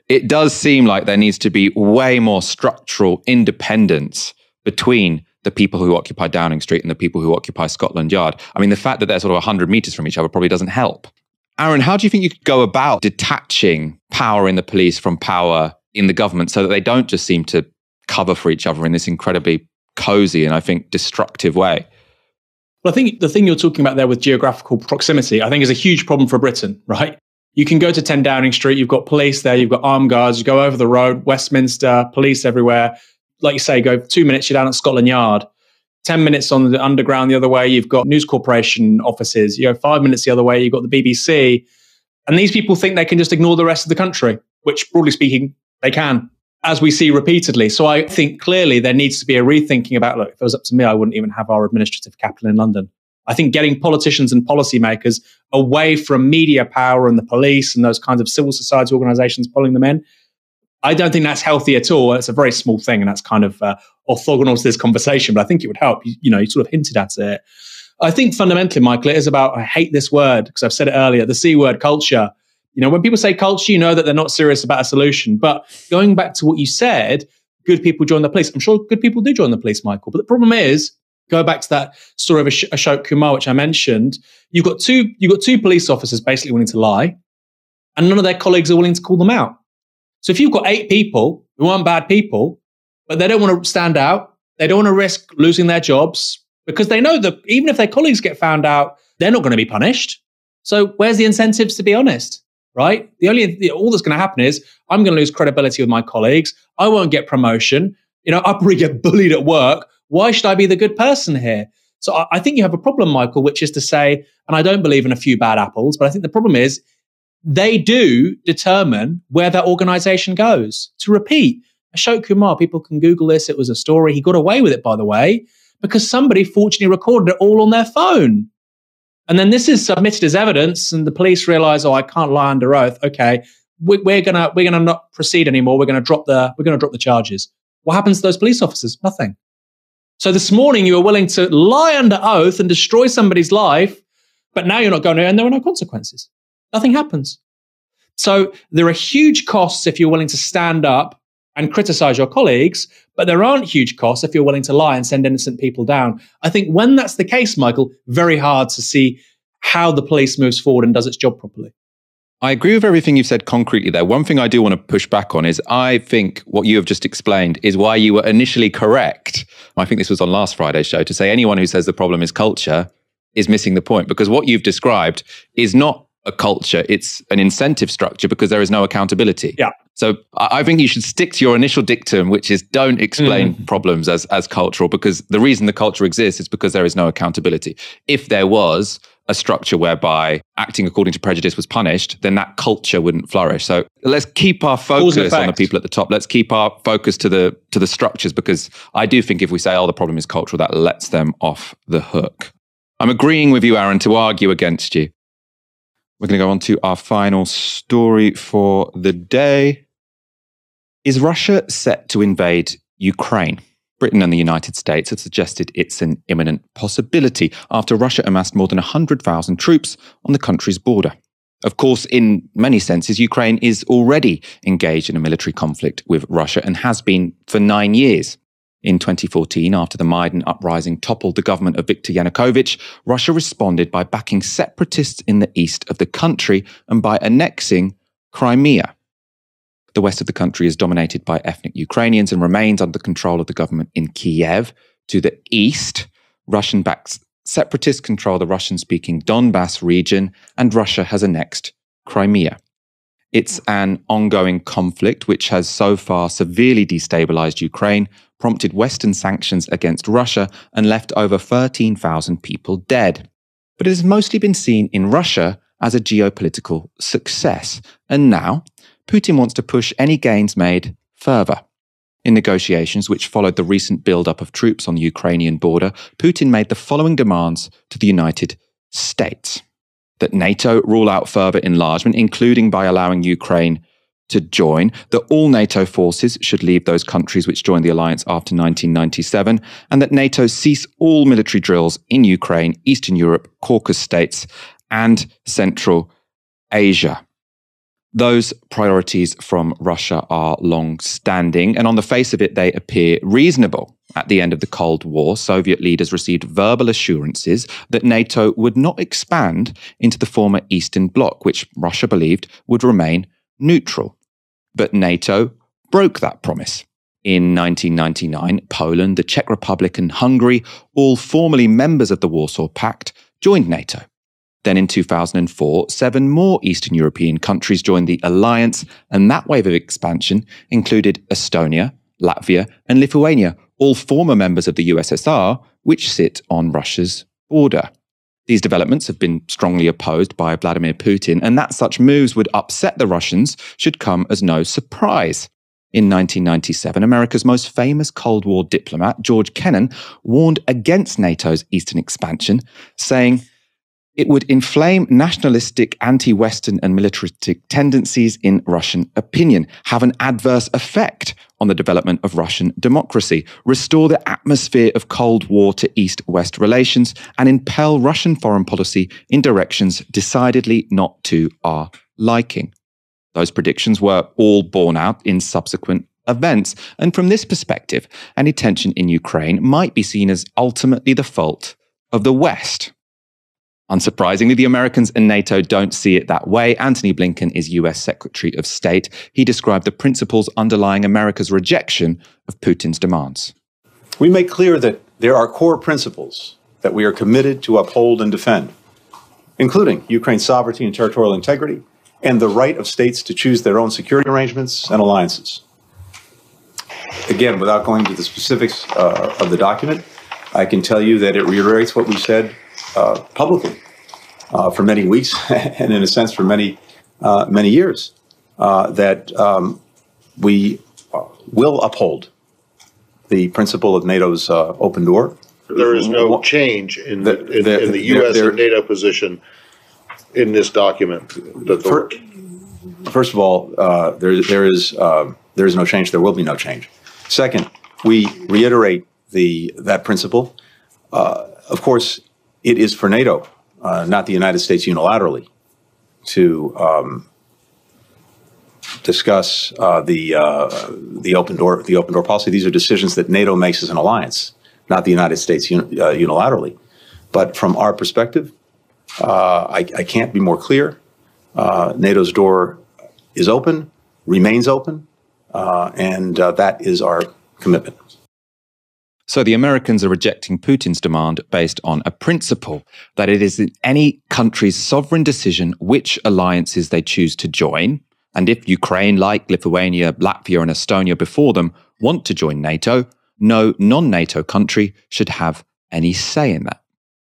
it does seem like there needs to be way more structural independence between the people who occupy Downing Street and the people who occupy Scotland Yard. I mean, the fact that they're sort of 100 meters from each other probably doesn't help. Aaron, how do you think you could go about detaching power in the police from power in the government so that they don't just seem to cover for each other in this incredibly cozy and I think destructive way? I think the thing you're talking about there with geographical proximity, I think is a huge problem for Britain, right? You can go to 10 Downing Street, you've got police there, you've got armed guards, you go over the road, Westminster, police everywhere like you say, go two minutes, you're down at Scotland Yard. 10 minutes on the underground the other way, you've got News Corporation offices. You go five minutes the other way, you've got the BBC. And these people think they can just ignore the rest of the country, which, broadly speaking, they can, as we see repeatedly. So I think clearly there needs to be a rethinking about look, if it was up to me, I wouldn't even have our administrative capital in London. I think getting politicians and policymakers away from media power and the police and those kinds of civil society organizations pulling them in I don't think that's healthy at all. It's a very small thing, and that's kind of uh, orthogonal to this conversation. But I think it would help. You, you, know, you sort of hinted at it. I think fundamentally, Michael, it is about. I hate this word because I've said it earlier. The c word, culture. You know, when people say culture, you know that they're not serious about a solution. But going back to what you said, good people join the police. I'm sure good people do join the police, Michael. But the problem is, go back to that story of Ashok Kumar, which I mentioned. You've got two. You've got two police officers basically willing to lie, and none of their colleagues are willing to call them out. So if you've got eight people who aren't bad people, but they don't want to stand out, they don't want to risk losing their jobs because they know that even if their colleagues get found out, they're not going to be punished. So where's the incentives to be honest? Right? The only the, all that's going to happen is I'm going to lose credibility with my colleagues. I won't get promotion. You know, I'll probably get bullied at work. Why should I be the good person here? So I, I think you have a problem, Michael, which is to say, and I don't believe in a few bad apples, but I think the problem is they do determine where that organization goes. To repeat, Ashok Kumar, people can Google this. It was a story. He got away with it, by the way, because somebody fortunately recorded it all on their phone. And then this is submitted as evidence, and the police realize, oh, I can't lie under oath. Okay, we, we're gonna we're gonna not proceed anymore. We're gonna drop the we're gonna drop the charges. What happens to those police officers? Nothing. So this morning you were willing to lie under oath and destroy somebody's life, but now you're not going to, and there are no consequences. Nothing happens. So there are huge costs if you're willing to stand up and criticize your colleagues, but there aren't huge costs if you're willing to lie and send innocent people down. I think when that's the case, Michael, very hard to see how the police moves forward and does its job properly. I agree with everything you've said concretely there. One thing I do want to push back on is I think what you have just explained is why you were initially correct. I think this was on last Friday's show to say anyone who says the problem is culture is missing the point because what you've described is not a culture, it's an incentive structure because there is no accountability. Yeah. So I think you should stick to your initial dictum, which is don't explain mm. problems as, as cultural, because the reason the culture exists is because there is no accountability. If there was a structure whereby acting according to prejudice was punished, then that culture wouldn't flourish. So let's keep our focus on the people at the top. Let's keep our focus to the to the structures, because I do think if we say, oh, the problem is cultural, that lets them off the hook. I'm agreeing with you, Aaron, to argue against you. We're going to go on to our final story for the day. Is Russia set to invade Ukraine? Britain and the United States have suggested it's an imminent possibility after Russia amassed more than 100,000 troops on the country's border. Of course, in many senses, Ukraine is already engaged in a military conflict with Russia and has been for nine years. In 2014, after the Maidan uprising toppled the government of Viktor Yanukovych, Russia responded by backing separatists in the east of the country and by annexing Crimea. The west of the country is dominated by ethnic Ukrainians and remains under control of the government in Kiev. To the east, Russian backed separatists control the Russian speaking Donbass region, and Russia has annexed Crimea. It's an ongoing conflict which has so far severely destabilized Ukraine, prompted Western sanctions against Russia, and left over 13,000 people dead. But it has mostly been seen in Russia as a geopolitical success. And now, Putin wants to push any gains made further. In negotiations which followed the recent buildup of troops on the Ukrainian border, Putin made the following demands to the United States that NATO rule out further enlargement, including by allowing Ukraine to join, that all NATO forces should leave those countries which joined the alliance after 1997, and that NATO cease all military drills in Ukraine, Eastern Europe, Caucasus states, and Central Asia. Those priorities from Russia are long standing, and on the face of it, they appear reasonable. At the end of the Cold War, Soviet leaders received verbal assurances that NATO would not expand into the former Eastern Bloc, which Russia believed would remain neutral. But NATO broke that promise. In 1999, Poland, the Czech Republic, and Hungary, all formerly members of the Warsaw Pact, joined NATO. Then in 2004, seven more Eastern European countries joined the alliance, and that wave of expansion included Estonia, Latvia, and Lithuania, all former members of the USSR, which sit on Russia's border. These developments have been strongly opposed by Vladimir Putin, and that such moves would upset the Russians should come as no surprise. In 1997, America's most famous Cold War diplomat, George Kennan, warned against NATO's eastern expansion, saying, it would inflame nationalistic, anti Western, and militaristic tendencies in Russian opinion, have an adverse effect on the development of Russian democracy, restore the atmosphere of Cold War to East West relations, and impel Russian foreign policy in directions decidedly not to our liking. Those predictions were all borne out in subsequent events. And from this perspective, any tension in Ukraine might be seen as ultimately the fault of the West. Unsurprisingly, the Americans and NATO don't see it that way. Antony Blinken is US Secretary of State. He described the principles underlying America's rejection of Putin's demands. We make clear that there are core principles that we are committed to uphold and defend. including Ukraine's sovereignty and territorial integrity, and the right of states to choose their own security arrangements and alliances. Again, without going to the specifics uh, of the document, I can tell you that it reiterates what we said uh, publicly uh, for many weeks, and in a sense for many uh, many years, uh, that um, we uh, will uphold the principle of NATO's open door. There is no change in the, in, the, in the U.S. There, and NATO position in this document. For, first of all, there there is there is no change. There will be no change. Second, we reiterate the that principle. Uh, of course, it is for NATO, uh, not the United States unilaterally, to um, discuss uh, the uh, the open door the open door policy. These are decisions that NATO makes as an alliance, not the United States un- uh, unilaterally. But from our perspective, uh, I, I, can't be more clear. NATO's door is open, remains open, and that is our commitment. So the Americans are rejecting Putin's demand based on a principle that it is any country's sovereign decision which alliances they choose to join. And if Ukraine, like Lithuania, Latvia, and Estonia before them, want to join NATO, no non NATO country should have any say in that.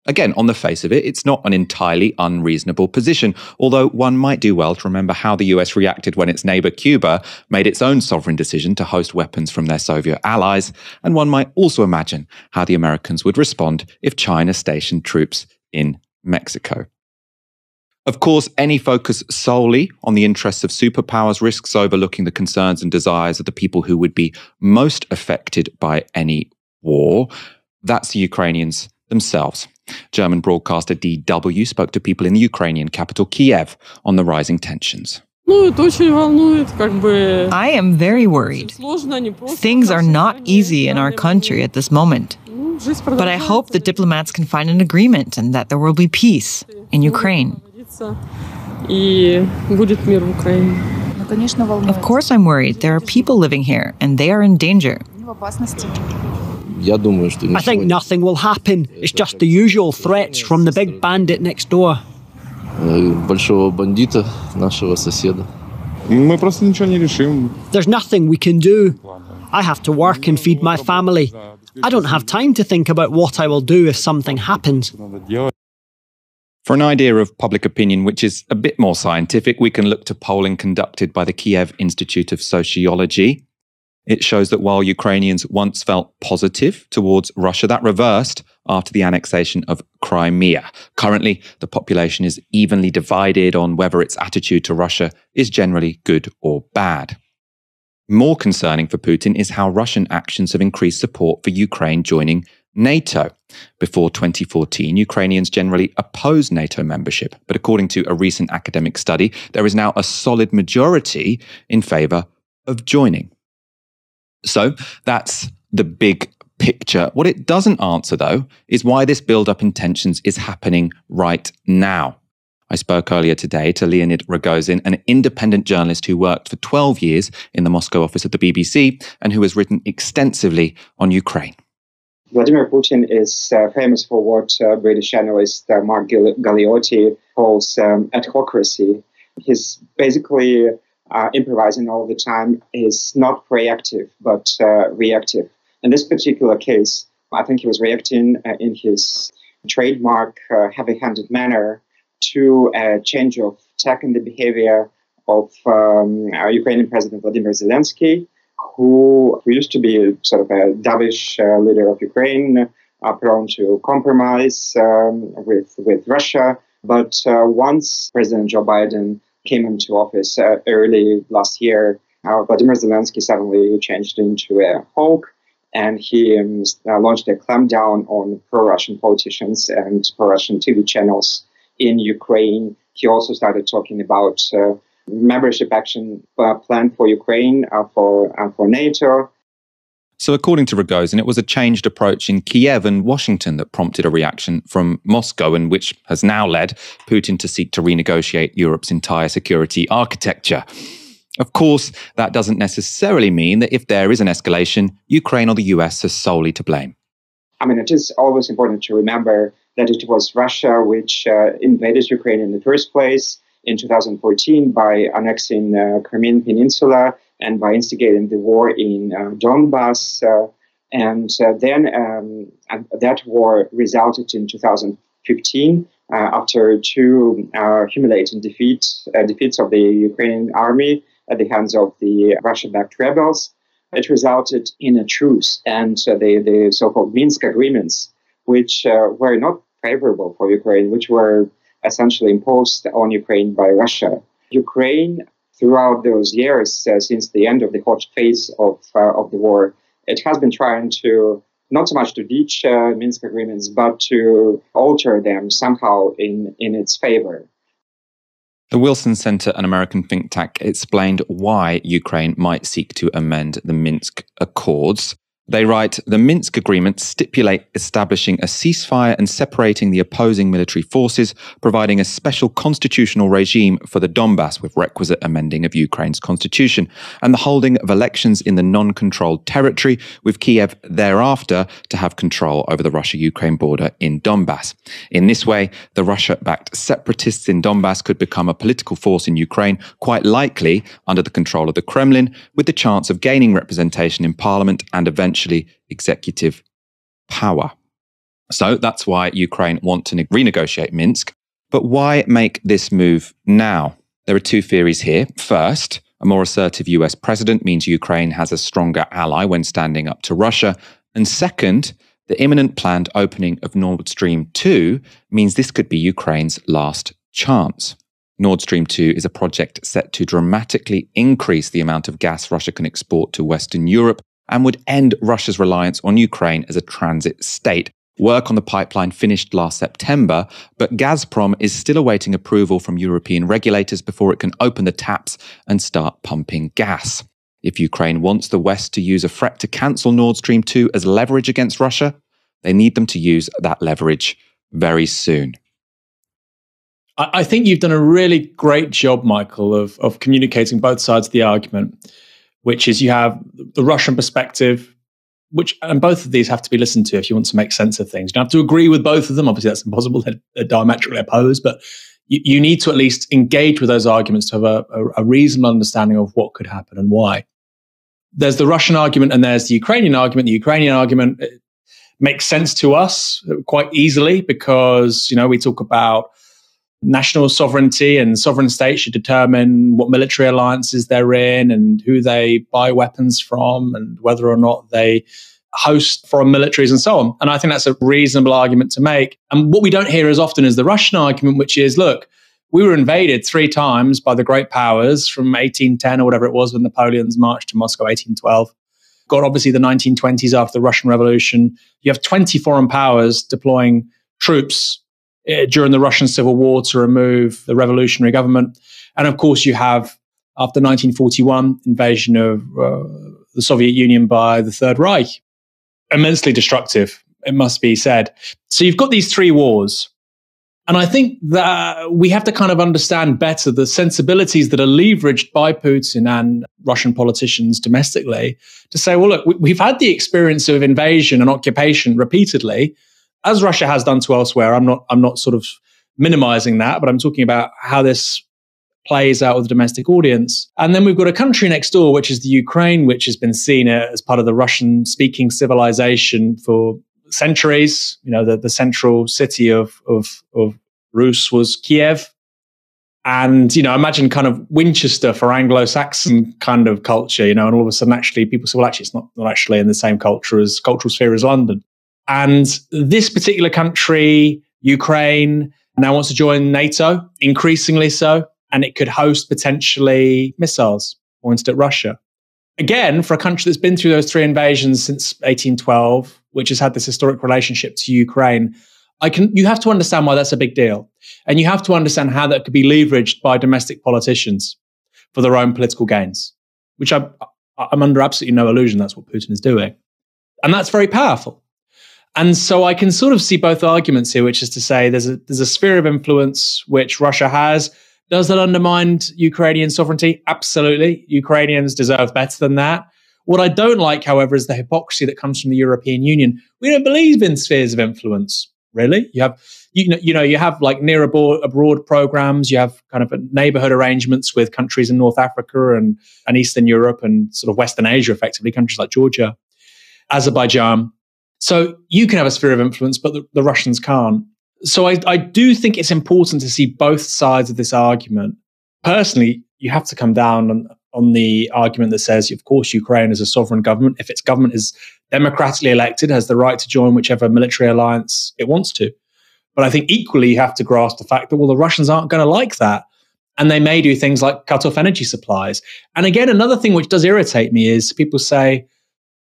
Again, on the face of it, it's not an entirely unreasonable position, although one might do well to remember how the US reacted when its neighbor Cuba made its own sovereign decision to host weapons from their Soviet allies, and one might also imagine how the Americans would respond if China stationed troops in Mexico. Of course, any focus solely on the interests of superpowers risks overlooking the concerns and desires of the people who would be most affected by any war. That's the Ukrainians themselves. German broadcaster DW spoke to people in the Ukrainian capital Kiev on the rising tensions. I am very worried. Things are not easy in our country at this moment. But I hope the diplomats can find an agreement and that there will be peace in Ukraine. Of course, I'm worried. There are people living here and they are in danger. I think nothing will happen. It's just the usual threats from the big bandit next door. Э, большого бандита, нашего соседа. Мы просто ничего не решим. There's nothing we can do. I have to work and feed my family. I don't have time to think about what I will do if something happens. For an idea of public opinion which is a bit more scientific, we can look to polling conducted by the Kiev Institute of Sociology. It shows that while Ukrainians once felt positive towards Russia, that reversed after the annexation of Crimea. Currently, the population is evenly divided on whether its attitude to Russia is generally good or bad. More concerning for Putin is how Russian actions have increased support for Ukraine joining NATO. Before 2014, Ukrainians generally opposed NATO membership, but according to a recent academic study, there is now a solid majority in favour of joining. So that's the big picture. What it doesn't answer, though, is why this build up in tensions is happening right now. I spoke earlier today to Leonid Ragozin, an independent journalist who worked for 12 years in the Moscow office of the BBC and who has written extensively on Ukraine. Vladimir Putin is uh, famous for what uh, British analyst uh, Mark Galeotti calls um, adhocracy. He's basically uh, improvising all the time is not reactive but uh, reactive. In this particular case, I think he was reacting uh, in his trademark uh, heavy-handed manner to a change of tack in the behavior of um, Ukrainian President Vladimir Zelensky, who, who, used to be sort of a dovish uh, leader of Ukraine, uh, prone to compromise um, with with Russia. But once President Joe Biden came into office uh, early last year, uh, Vladimir Zelensky suddenly changed into a hawk and he um, uh, launched a clampdown on pro-Russian politicians and pro-Russian TV channels in Ukraine. He also started talking about uh, membership action uh, plan for Ukraine for for NATO. So, according to Ragozin, it was a changed approach in Kiev and Washington that prompted a reaction from Moscow, and which has now led Putin to seek to renegotiate Europe's entire security architecture. Of course, that doesn't necessarily mean that if there is an escalation, Ukraine or the US are solely to blame. I mean, it is always important to remember that it was Russia which uh, invaded Ukraine in the first place in 2014 by annexing uh, Crimean Peninsula and by instigating the war in uh, Donbass. Uh, and uh, then um, that war resulted in 2015 uh, after two humiliating defeats, defeats of the Ukrainian army at the hands of the Russia-backed rebels. It resulted in a truce and the, the so-called Minsk agreements, which were not favorable for Ukraine, which were essentially imposed on Ukraine by Russia. Ukraine, throughout those years, uh, since the end of the hot phase of, uh, of the war, it has been trying to not so much to ditch uh, Minsk agreements, but to alter them somehow in, in its favor. The Wilson Center, an American think tank, explained why Ukraine might seek to amend the Minsk Accords. They write The Minsk agreements stipulate establishing a ceasefire and separating the opposing military forces, providing a special constitutional regime for the Donbass with requisite amending of Ukraine's constitution, and the holding of elections in the non controlled territory, with Kiev thereafter to have control over the Russia Ukraine border in Donbass. In this way, the Russia backed separatists in Donbass could become a political force in Ukraine, quite likely under the control of the Kremlin, with the chance of gaining representation in parliament and eventually essentially executive power. So that's why Ukraine want to renegotiate Minsk. But why make this move now? There are two theories here. First, a more assertive US president means Ukraine has a stronger ally when standing up to Russia. And second, the imminent planned opening of Nord Stream 2 means this could be Ukraine's last chance. Nord Stream 2 is a project set to dramatically increase the amount of gas Russia can export to Western Europe and would end Russia's reliance on Ukraine as a transit state. Work on the pipeline finished last September, but Gazprom is still awaiting approval from European regulators before it can open the taps and start pumping gas. If Ukraine wants the West to use a threat to cancel Nord Stream 2 as leverage against Russia, they need them to use that leverage very soon. I think you've done a really great job, Michael, of, of communicating both sides of the argument which is you have the Russian perspective, which and both of these have to be listened to if you want to make sense of things. You don't have to agree with both of them. Obviously, that's impossible; they're, they're diametrically opposed. But you, you, need to at least engage with those arguments to have a, a, a reasonable understanding of what could happen and why. There's the Russian argument and there's the Ukrainian argument. The Ukrainian argument makes sense to us quite easily because you know we talk about national sovereignty and sovereign states should determine what military alliances they're in and who they buy weapons from and whether or not they host foreign militaries and so on. And I think that's a reasonable argument to make. And what we don't hear as often is the Russian argument, which is look, we were invaded three times by the great powers from 1810 or whatever it was when Napoleon's marched to Moscow, 1812. Got obviously the 1920s after the Russian Revolution. You have 20 foreign powers deploying troops during the Russian Civil War to remove the revolutionary government. And of course, you have, after 1941, invasion of uh, the Soviet Union by the Third Reich. Immensely destructive, it must be said. So you've got these three wars. And I think that we have to kind of understand better the sensibilities that are leveraged by Putin and Russian politicians domestically to say, well, look, we've had the experience of invasion and occupation repeatedly as Russia has done to elsewhere. I'm not I'm not sort of minimizing that, but I'm talking about how this plays out with the domestic audience. And then we've got a country next door, which is the Ukraine, which has been seen as part of the Russian speaking civilization for centuries. You know, the, the central city of, of, of Rus was Kiev. And, you know, imagine kind of Winchester for Anglo Saxon kind of culture, you know, and all of a sudden actually people say, well, actually, it's not, not actually in the same culture as cultural sphere as London. And this particular country, Ukraine, now wants to join NATO, increasingly so, and it could host potentially missiles pointed at Russia. Again, for a country that's been through those three invasions since 1812, which has had this historic relationship to Ukraine, I can you have to understand why that's a big deal. And you have to understand how that could be leveraged by domestic politicians for their own political gains, which I'm, I'm under absolutely no illusion that's what Putin is doing. And that's very powerful. And so I can sort of see both arguments here, which is to say there's a there's a sphere of influence which Russia has. Does that undermine Ukrainian sovereignty? Absolutely. Ukrainians deserve better than that. What I don't like, however, is the hypocrisy that comes from the European Union. We don't believe in spheres of influence. really. You have you know, you know, you have like near abroad, abroad programs. You have kind of neighborhood arrangements with countries in North Africa and, and Eastern Europe and sort of Western Asia, effectively countries like Georgia, Azerbaijan. So you can have a sphere of influence, but the, the Russians can't. So I, I do think it's important to see both sides of this argument. Personally, you have to come down on, on the argument that says, of course, Ukraine is a sovereign government. If its government is democratically elected, has the right to join whichever military alliance it wants to. But I think equally, you have to grasp the fact that, well, the Russians aren't going to like that. And they may do things like cut off energy supplies. And again, another thing which does irritate me is people say,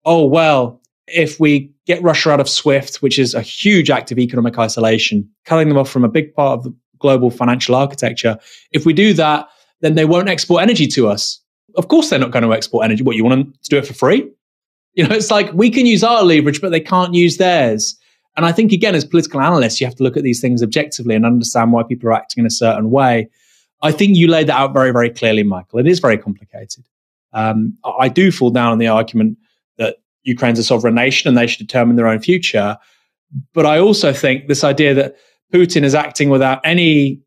oh, well, if we get Russia out of SWIFT, which is a huge act of economic isolation, cutting them off from a big part of the global financial architecture, if we do that, then they won't export energy to us. Of course, they're not going to export energy. What, you want them to do it for free? You know, it's like we can use our leverage, but they can't use theirs. And I think, again, as political analysts, you have to look at these things objectively and understand why people are acting in a certain way. I think you laid that out very, very clearly, Michael. It is very complicated. Um, I do fall down on the argument that Ukraine's a sovereign nation and they should determine their own future. But I also think this idea that Putin is acting without any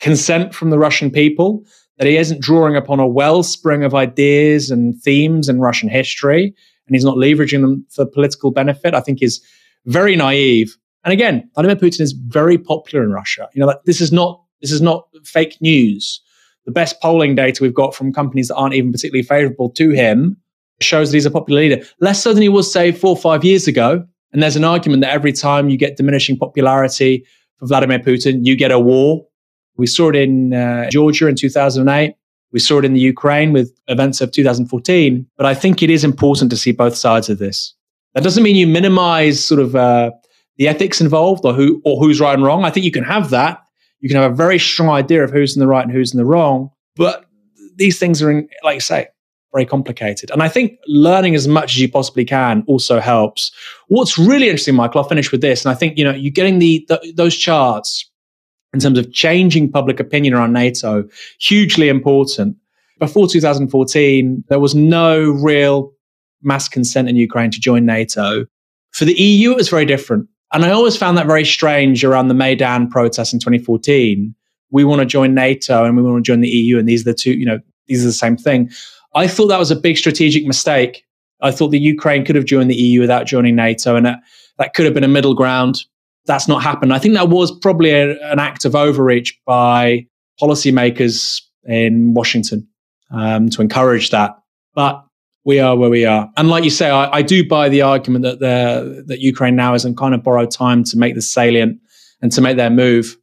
consent from the Russian people, that he isn't drawing upon a wellspring of ideas and themes in Russian history, and he's not leveraging them for political benefit, I think is very naive. And again, Vladimir Putin is very popular in Russia. You know, like, this is not this is not fake news. The best polling data we've got from companies that aren't even particularly favorable to him shows that he's a popular leader. Less so than he was, say, four or five years ago. And there's an argument that every time you get diminishing popularity for Vladimir Putin, you get a war. We saw it in uh, Georgia in 2008. We saw it in the Ukraine with events of 2014. But I think it is important to see both sides of this. That doesn't mean you minimize sort of uh, the ethics involved or who or who's right and wrong. I think you can have that. You can have a very strong idea of who's in the right and who's in the wrong. But these things are, in, like you say, very complicated. And I think learning as much as you possibly can also helps. What's really interesting, Michael, I'll finish with this. And I think, you know, you're getting the, the those charts in terms of changing public opinion around NATO, hugely important. Before 2014, there was no real mass consent in Ukraine to join NATO. For the EU, it was very different. And I always found that very strange around the Maidan protests in 2014. We want to join NATO and we want to join the EU, and these are the two, you know, these are the same thing. I thought that was a big strategic mistake. I thought the Ukraine could have joined the EU without joining NATO, and that, that could have been a middle ground. That's not happened. I think that was probably a, an act of overreach by policymakers in Washington um, to encourage that. But we are where we are. And like you say, I, I do buy the argument that the, that Ukraine now is in kind of borrowed time to make this salient and to make their move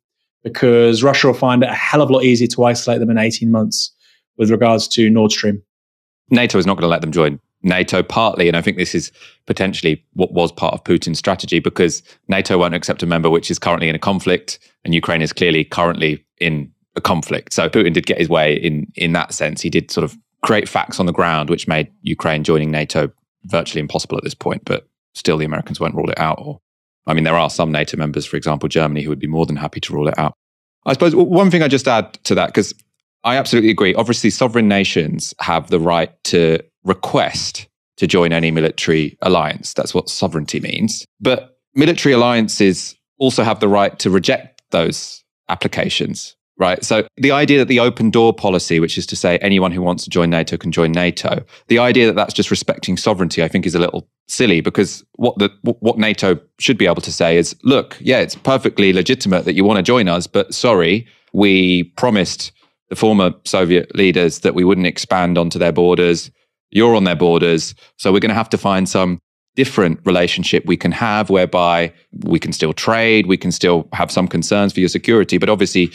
because Russia will find it a hell of a lot easier to isolate them in 18 months with regards to Nord Stream. NATO is not going to let them join NATO partly, and I think this is potentially what was part of Putin's strategy because NATO won't accept a member which is currently in a conflict, and Ukraine is clearly currently in a conflict. So Putin did get his way in in that sense. He did sort of create facts on the ground, which made Ukraine joining NATO virtually impossible at this point. But still, the Americans won't rule it out. Or, I mean, there are some NATO members, for example, Germany, who would be more than happy to rule it out. I suppose one thing I just add to that, because I absolutely agree. Obviously, sovereign nations have the right to request to join any military alliance. That's what sovereignty means. But military alliances also have the right to reject those applications right? So the idea that the open door policy, which is to say anyone who wants to join NATO can join NATO, the idea that that's just respecting sovereignty, I think is a little silly because what the what NATO should be able to say is, look, yeah, it's perfectly legitimate that you want to join us, but sorry, we promised the former Soviet leaders that we wouldn't expand onto their borders. You're on their borders, so we're going to have to find some different relationship we can have whereby we can still trade, we can still have some concerns for your security, but obviously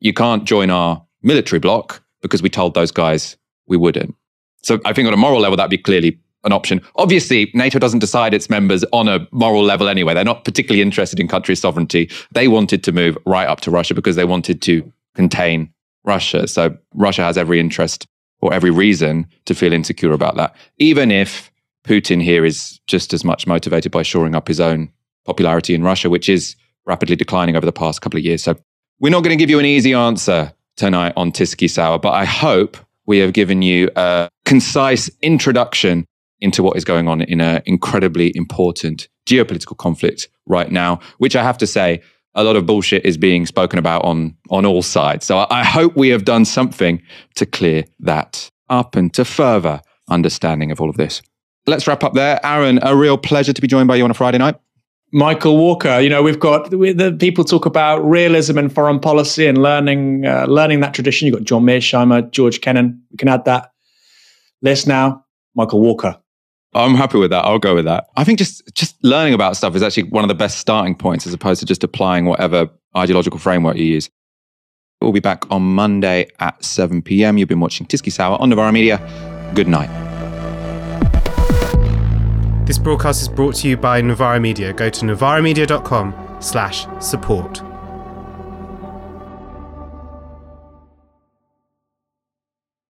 you can't join our military bloc because we told those guys we wouldn't. So I think on a moral level, that'd be clearly an option. Obviously, NATO doesn't decide its members on a moral level anyway. They're not particularly interested in country sovereignty. They wanted to move right up to Russia because they wanted to contain Russia. So Russia has every interest or every reason to feel insecure about that, even if Putin here is just as much motivated by shoring up his own popularity in Russia, which is rapidly declining over the past couple of years. So we're not going to give you an easy answer tonight on TyskySour, but I hope we have given you a concise introduction into what is going on in an incredibly important geopolitical conflict right now, which I have to say, a lot of bullshit is being spoken about on on all sides. So I hope we have done something to clear that up and to further understanding of all of this. Let's wrap up there. Aaron, a real pleasure to be joined by you on a Friday night. Michael Walker, you know, we've got the people talk about realism in foreign policy and learning uh, learning that tradition. You've got John Mearsheimer, George Kennan. We can add that list now. Michael Walker. I'm happy with that. I'll go with that. I think just just learning about stuff is actually one of the best starting points as opposed to just applying whatever ideological framework you use. We'll be back on Monday at 7 p.m. You've been watching TyskySour on Novara Media. Good night. This broadcast is brought to you by Novara Media. Go to novaramedia.com slash support.